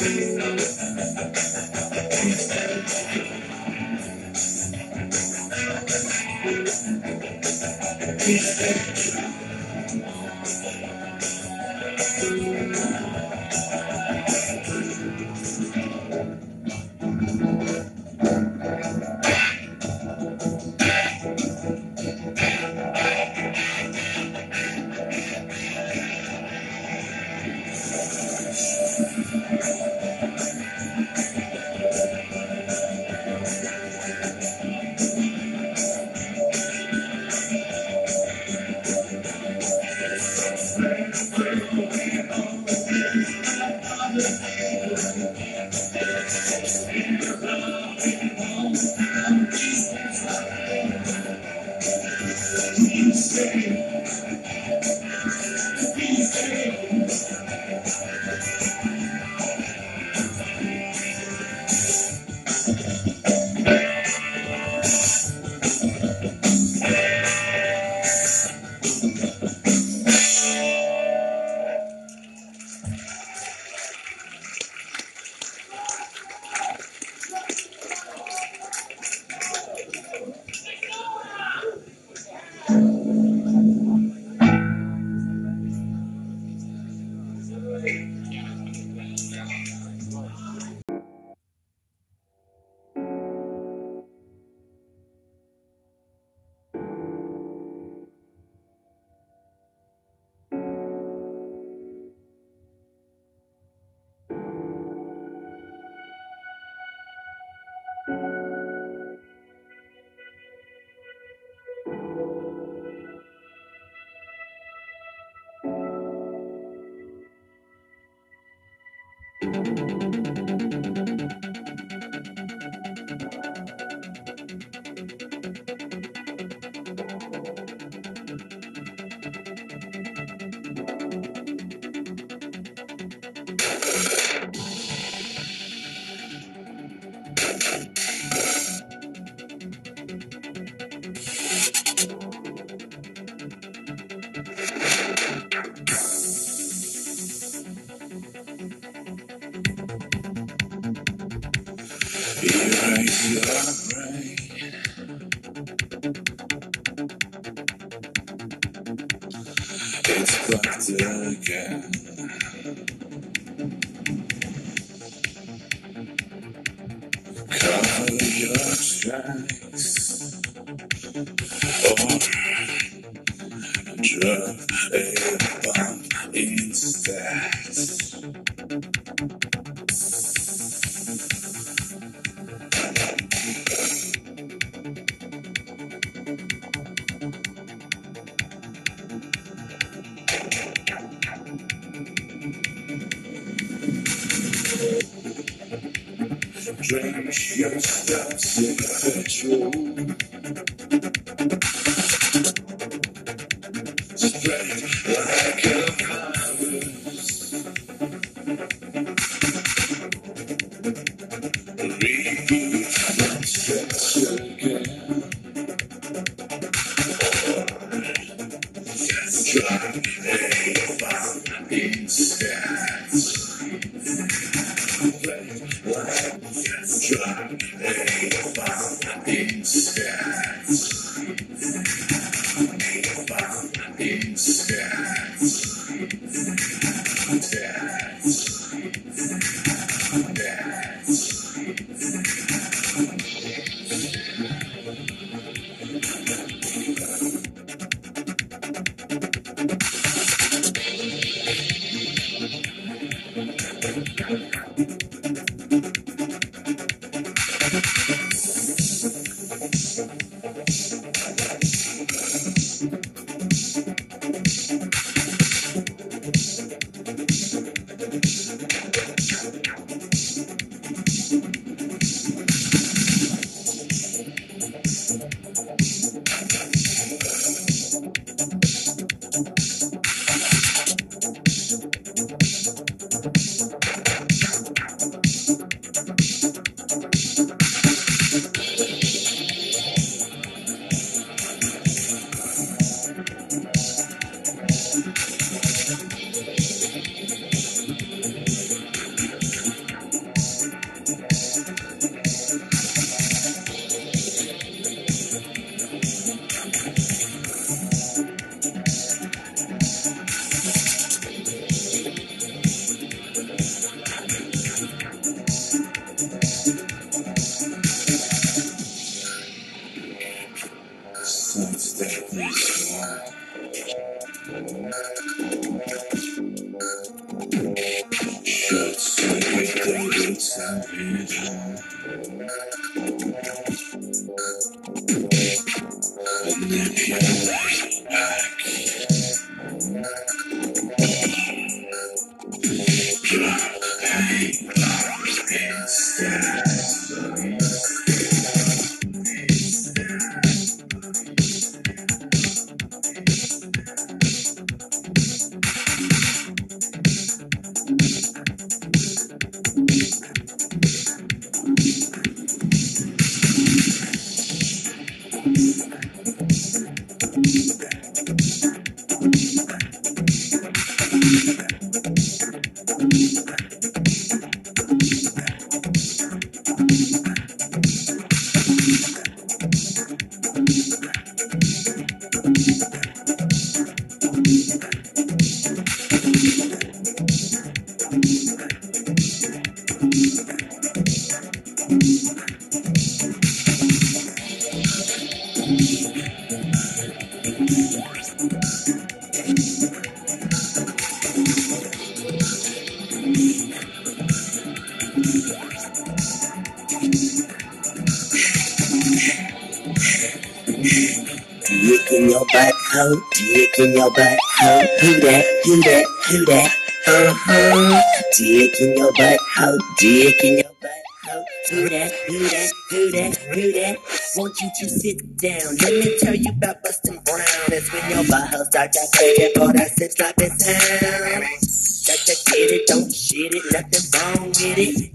Thank you. Your butt, hoe. Who that? Who that? Who that? Uh huh. Dick in your butt, hoe. Dick in your butt, hoe. Who that? Who that? Who that? Who that? Want you to sit down. Let me tell you about busting brown. It's when your butt butthole start that crazy for that slip slopping sound. Got to get it, don't shit it, nothing wrong with it.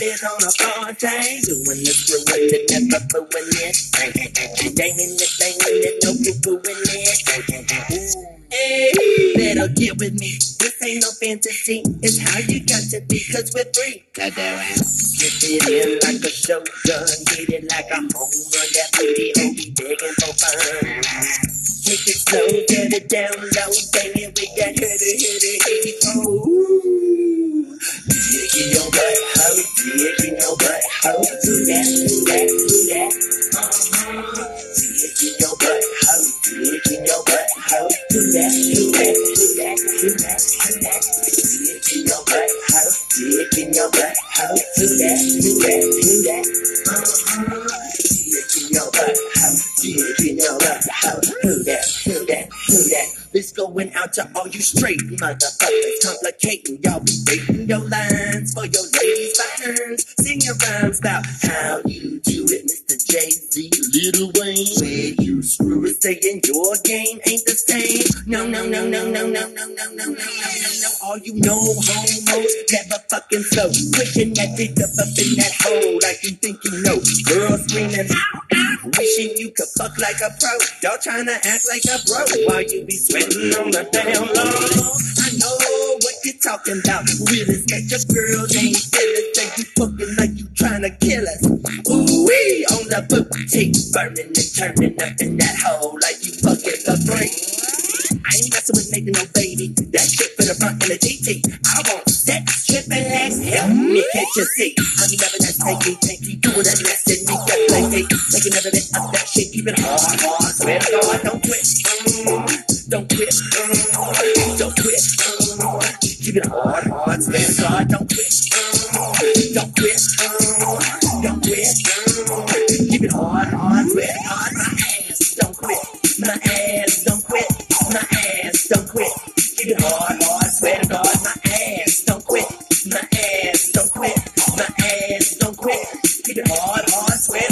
Work on a car thing. Doing the screwing it, never booing it. Danging it, banging it, no poo pooing it. Hey, better get with me. This ain't no fantasy. It's how you got to be, cause we're free. Got out to all you straight motherfuckers, complicating y'all be waiting your lines for your ladies by turns. Sing your rhymes about how you do it, Mr. Jay Z, Little Wayne. Where you screw it, saying your game ain't the same. No, no, no, no, no, no, no, no, no, no, no, no, no. All you know, homos, never fucking so. Pushing that dick up up in that hole like you think you know. Girl screaming, wishing you could fuck like a pro. Y'all trying to act like a bro while you be sweating on the damn low. I know what you're talking about. Really got your girl ain't feeling say you fucking like you trying to kill us. Ooh wee on the booty, burning and turning up in that hole like you fucking the brain. I ain't messing with making no baby. That shit for the front and the GT. I want sex, tripping legs. Help me catch a seat. I'm never that tanky, tanky. Do it and less than me. That play me. Making every bit of that shit. Keep it hard, hard. Swear to God, don't quit. Mm, don't quit. Mm, don't quit. Mm, keep it hard, hard. Swear to God, don't quit. Mm, don't quit. Mm, don't quit. Mm, keep it hard, hard. Swear to God, my ass don't quit. My ass don't quit. My ass don't quit. Keep it hard, sweat, keep it hard, hard sweat.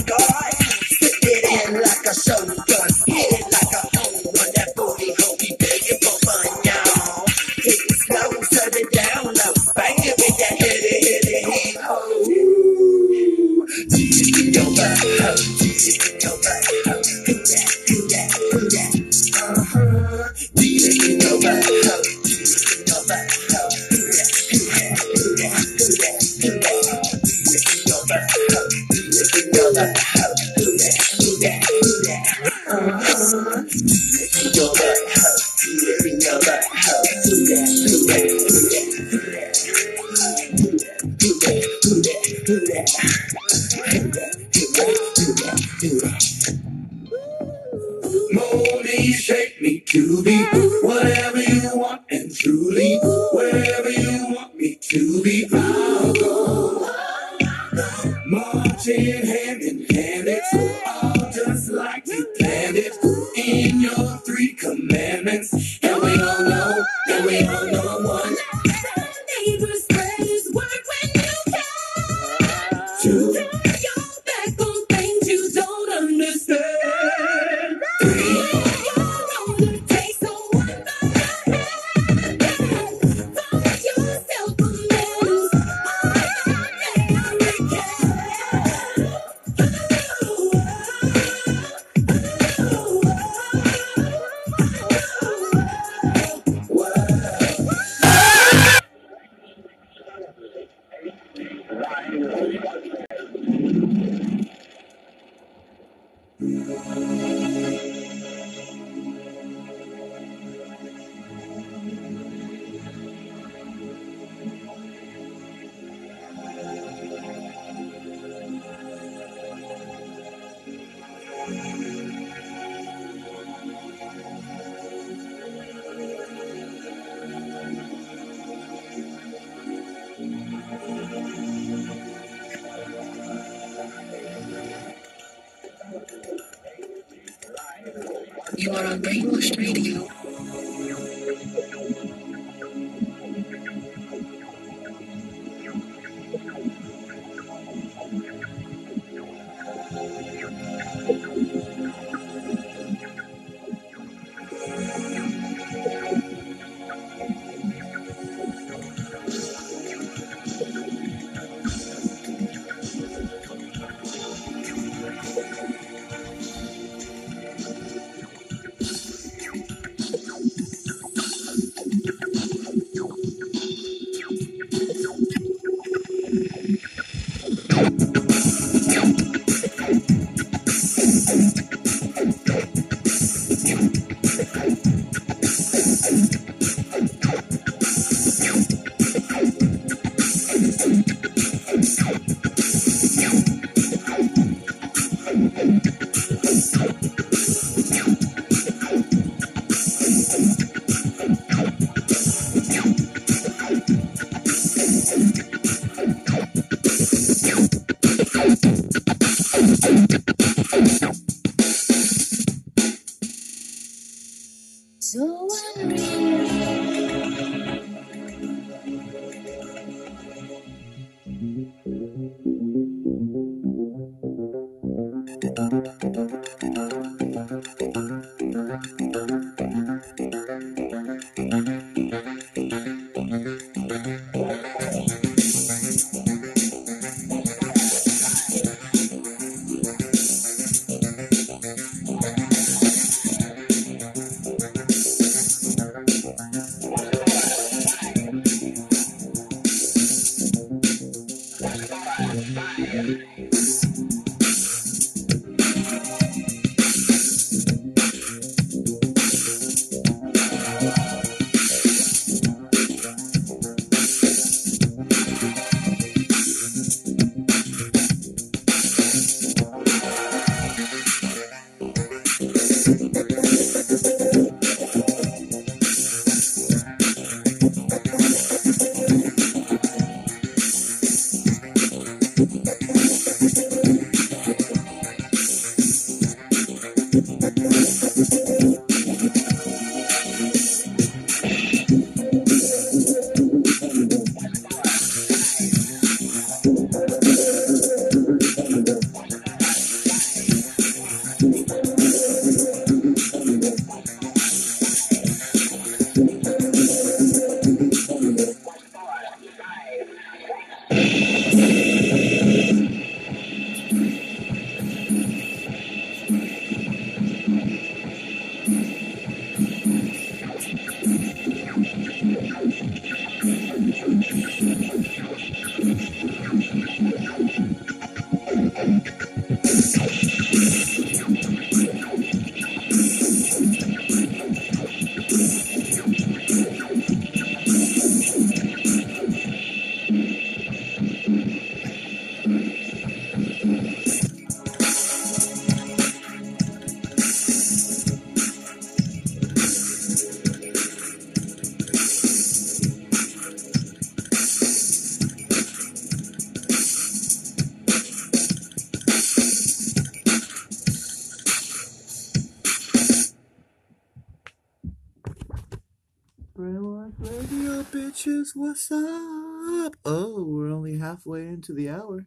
Bitches, what's up? Oh, we're only halfway into the hour.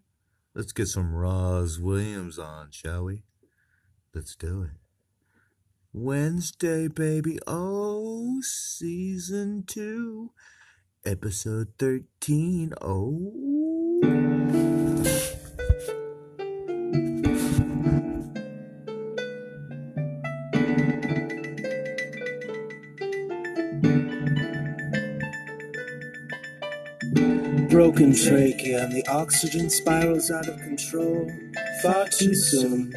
Let's get some Rozz Williams on, shall we? Let's do it. Wednesday, baby. Oh, season two, episode 13. Oh. Broken trachea and the oxygen spirals out of control far too soon.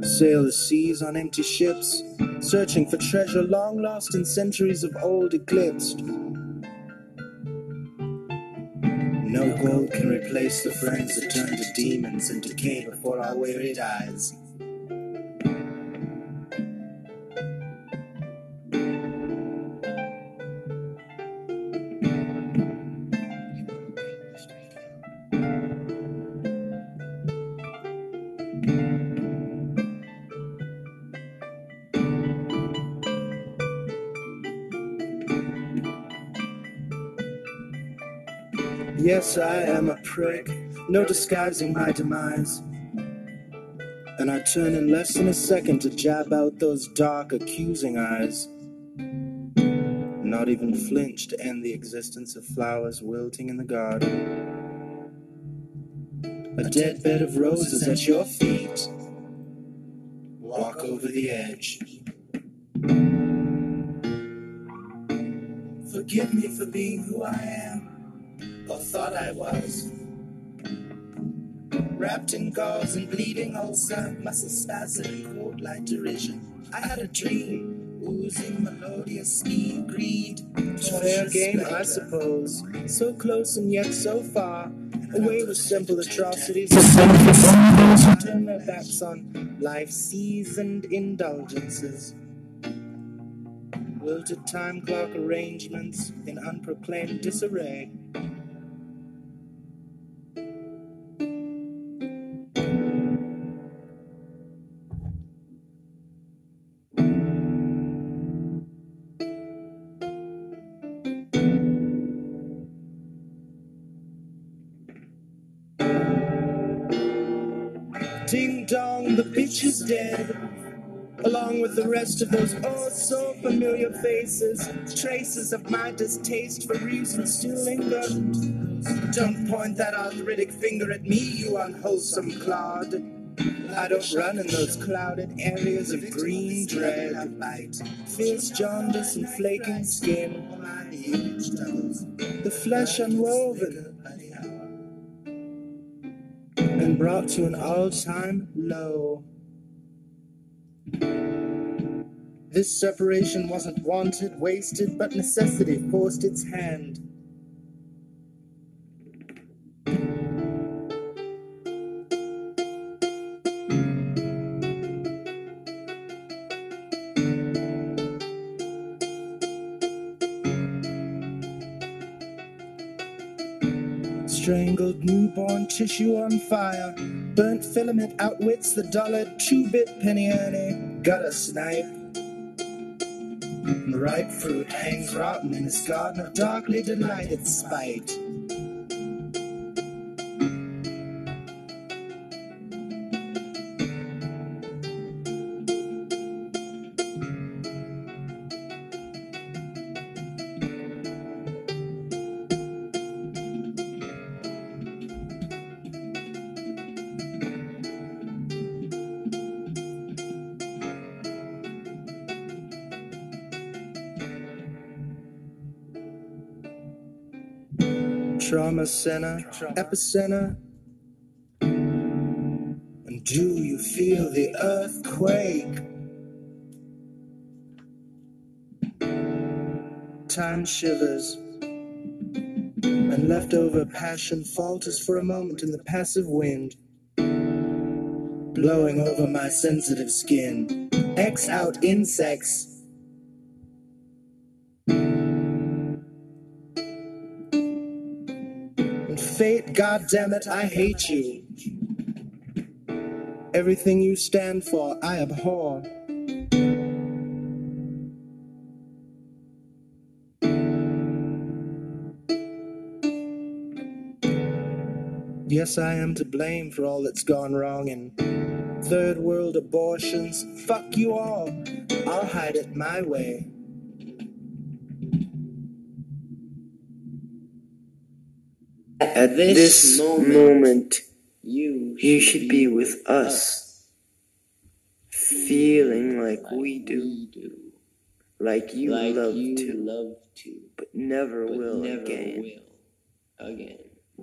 Sail the seas on empty ships, searching for treasure long lost in centuries of old eclipsed. No gold can replace the friends that turn to demons and decay before our wearied eyes. Yes, I am a prick, no disguising my demise. And I turn in less than a second to jab out those dark, accusing eyes. Not even flinch to end the existence of flowers wilting in the garden. A dead bed of roses at your feet. Walk over the edge. Forgive me for being who I am, thought I was. Wrapped in gauze and bleeding ulcer, muscle spasm, cold like derision. I had a dream, oozing melodious speed, greed. Fair game, I suppose. So close and yet so far. Away with simple atrocities. Turn their backs on life's seasoned indulgences. Wilted time clock arrangements in unproclaimed disarray. Dead. Along with the rest of those oh so familiar faces, traces of my distaste for reason still linger. Don't point that arthritic finger at me, you unwholesome clod. I don't run in those clouded areas of green dread. Fierce jaundice and flaking skin. The flesh unwoven and brought to an all-time low. This separation wasn't wanted, wasted, but necessity forced its hand. Tissue on fire. Burnt filament outwits the dollar two bit penny earning. Got a snipe. The ripe fruit hangs rotten in his garden of darkly delighted spite. Center, epicenter, And Do you feel the earthquake? Time shivers, and leftover passion falters for a moment in the passive wind, blowing over my sensitive skin. X out insects. Fate, goddammit, I hate you. Everything you stand for, I abhor. Yes, I am to blame for all that's gone wrong in third world abortions. Fuck you all. I'll hide it my way. At this, moment, you, should be with us, feeling like we do, like you love to, love to, but never will again. again.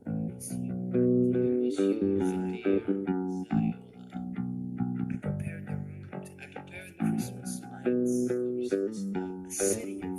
A city of candles,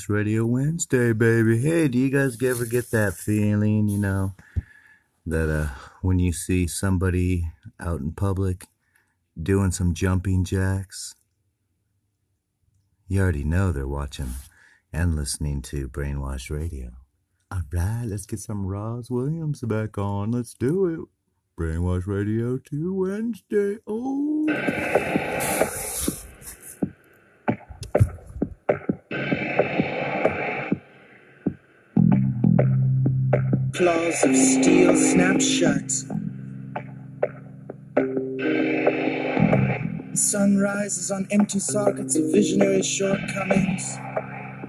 Brainwash Radio Wednesday, baby. Hey, do you guys ever get that feeling, you know, that uh, when you see somebody out in public doing some jumping jacks, you already know they're watching and listening to Brainwash Radio. All right, let's get some Rozz Williams back on. Let's do it. Brainwash Radio to Wednesday. Oh. Claws of steel snap shut. Sun rises on empty sockets of visionary shortcomings.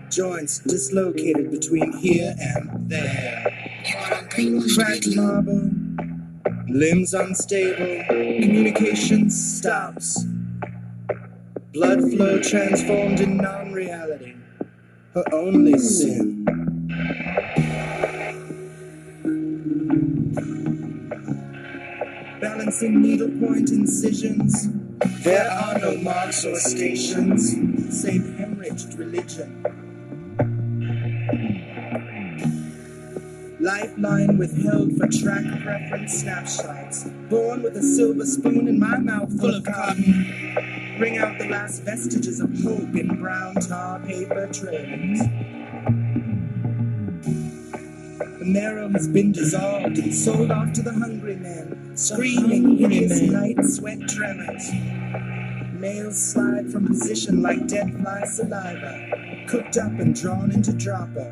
Joints dislocated between here and there. Cracked marble, limbs unstable, communication stops. Blood flow transformed in non reality. Her only sin. Balancing needlepoint incisions. There are no marks or stations, save hemorrhaged religion. Lifeline withheld for track preference snapshots. Born with a silver spoon in my mouth full of cotton. Bring out the last vestiges of hope in brown tar paper trailings. The marrow has been dissolved and sold off to the hungry screaming hideous night sweat tremors. Males slide from position like dead fly saliva, cooked up and drawn into dropper.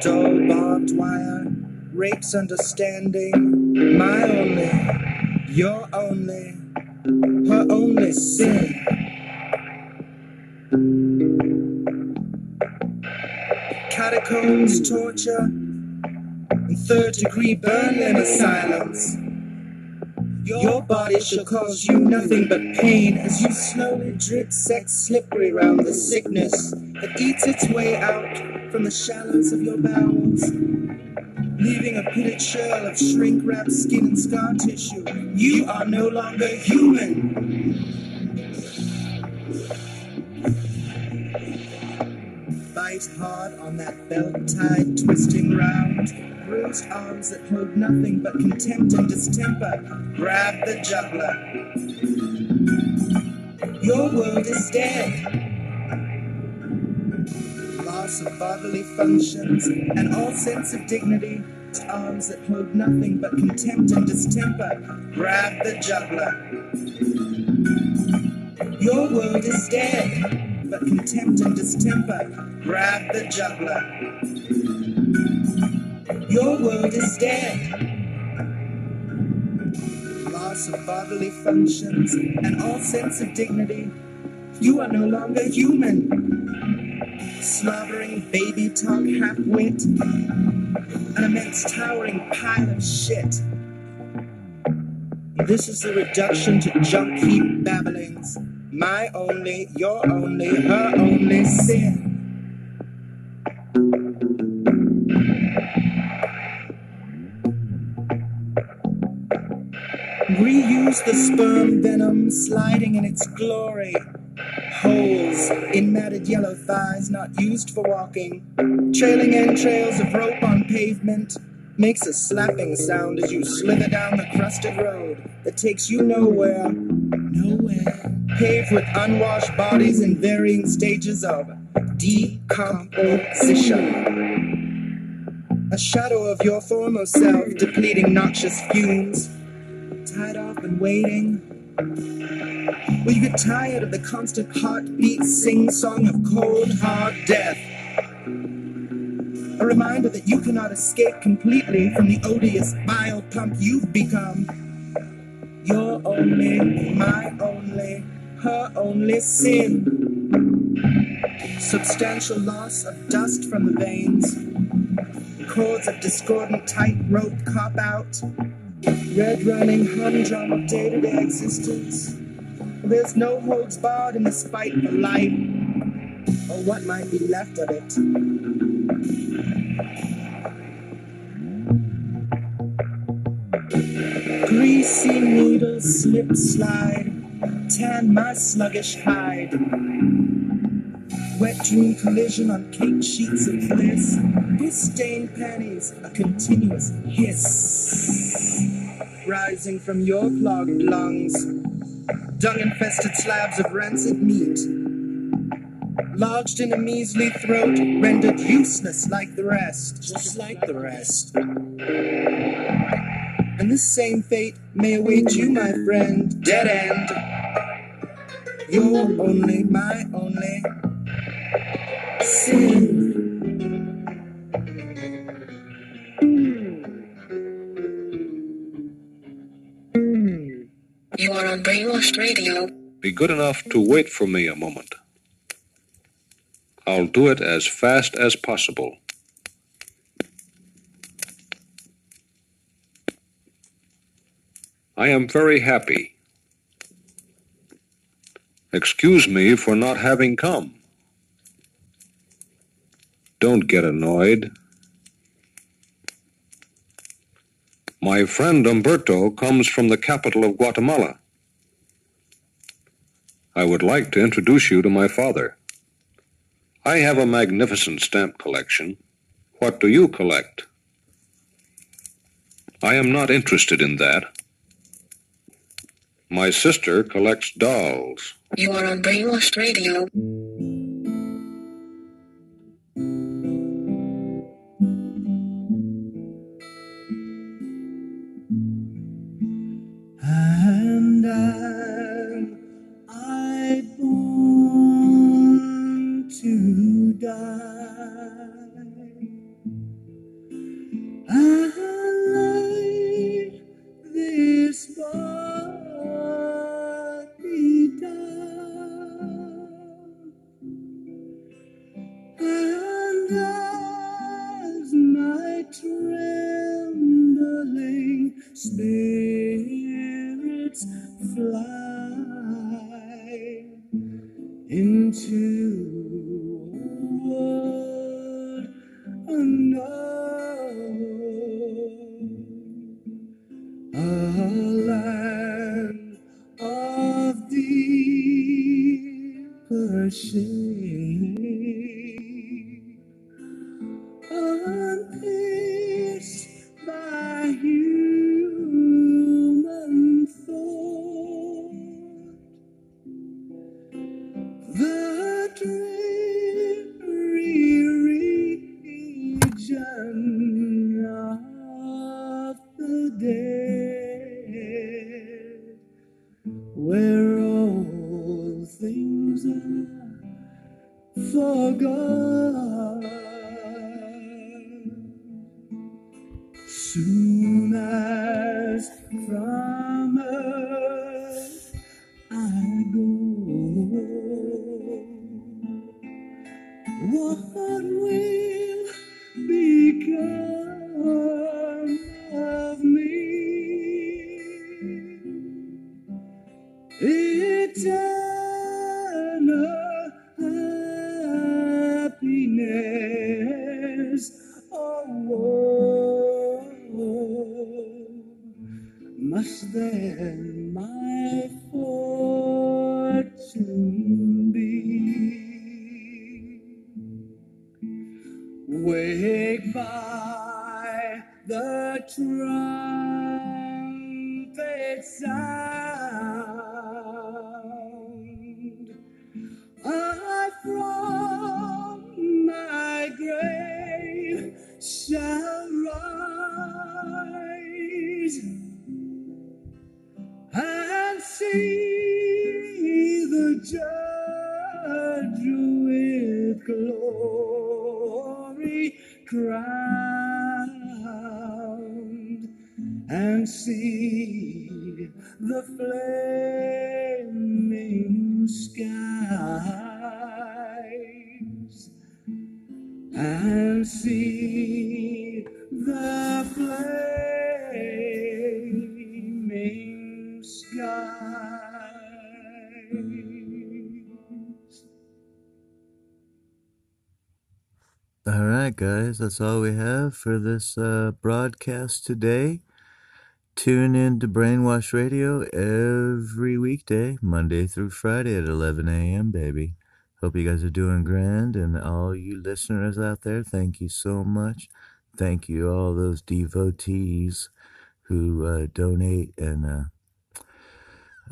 Dull barbed wire, rapes understanding, my only, your only, her only sin. Catacombs, torture, and third degree burn in silence. Your body shall cause you nothing but pain as you slowly drip sex slippery round the sickness that eats its way out from the shallows of your bowels, leaving a pitted shell of shrink wrapped skin and scar tissue. You are no longer human. Bite hard on that belt tied, twisting round. Bruised arms that hold nothing but contempt and distemper. Grab the juggler. Your world is dead. Loss of bodily functions and all sense of dignity. Arms that hold nothing but contempt and distemper. Grab the juggler. Your world is dead, but contempt and distemper. Grab the juggler. Your world is dead. Loss of bodily functions and all sense of dignity. You are no longer human. Slobbering baby talk half wit. An immense towering pile of shit. This is the reduction to junk heap babblings. My only, your only, her only sin. Reuse the sperm venom sliding in its glory. Holes in matted yellow thighs not used for walking. Trailing entrails of rope on pavement makes a slapping sound as you slither down the crusted road that takes you nowhere. Paved with unwashed bodies in varying stages of decomposition. A shadow of your former self depleting noxious fumes. Tied up and waiting. Will you get tired of the constant heartbeat sing song of cold, hard death? A reminder that you cannot escape completely from the odious bile pump you've become. Your only, my only, her only sin. Substantial loss of dust from the veins. Cords of discordant tightrope cop out. Red running humdrum of day to day existence. There's no holds barred in this fight for life, or what might be left of it. Greasy needles slip slide, tan my sluggish hide. Wet dream collision on cake sheets of bliss. Piss stained panties, a continuous hiss. Rising from your clogged lungs. Dung infested slabs of rancid meat. Lodged in a measly throat, rendered useless like the rest. Just like the rest. And this same fate may await you, my friend. Dead end. You're only, my only sin. You are on Brainwashed Radio. Be good enough to wait for me a moment. I'll do it as fast as possible. I am very happy. Excuse me for not having come. Don't get annoyed. My friend Umberto comes from the capital of Guatemala. I would like to introduce you to my father. I have a magnificent stamp collection. What do you collect? I am not interested in that. My sister collects dolls. You are on Brainwashed Radio. And am I born to die? And spirits fly into a world unknown, a land of deeper shade, that's all we have for this uh, broadcast today. Tune in to Brainwash Radio every weekday, Monday through Friday at 11 a.m., baby. Hope you guys are doing grand, and all you listeners out there, thank you so much. Thank you, all those devotees who uh, donate and uh,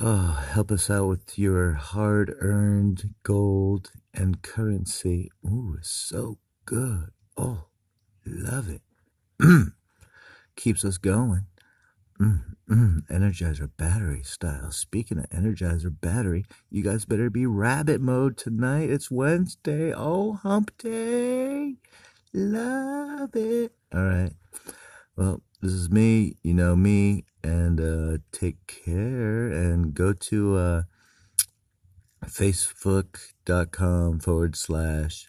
oh, help us out with your hard earned gold and currency. Ooh, it's so good. Oh, love it. Keeps us going. Mm, mm, Energizer battery style. Speaking of Energizer battery, you guys better be rabbit mode tonight. It's Wednesday. Oh, hump day. Love it. All right. Well, this is me. You know me. And uh, take care and go to uh, facebook.com forward slash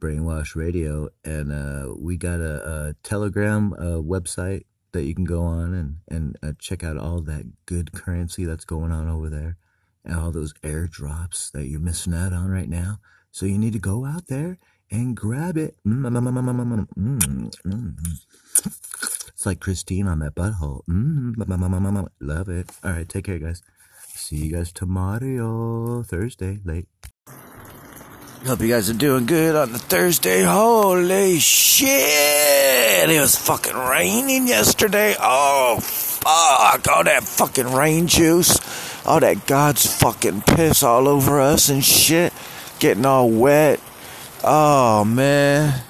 brainwash radio and uh, we got a, a telegram uh, website that you can go on and, and uh, check out all that good currency that's going on over there and all those airdrops that you're missing out on right now so you need to go out there and grab it Mm, mm, mm, mm, mm, mm, mm. It's like Christine on that butthole. Mm, love it. All right, take care, guys. See you guys tomorrow, Thursday, late. Hope you guys are doing good on the Thursday. Holy shit! It was fucking raining yesterday. Oh, fuck. All that fucking rain juice. All that God's fucking piss all over us and shit. Getting all wet. Oh, man.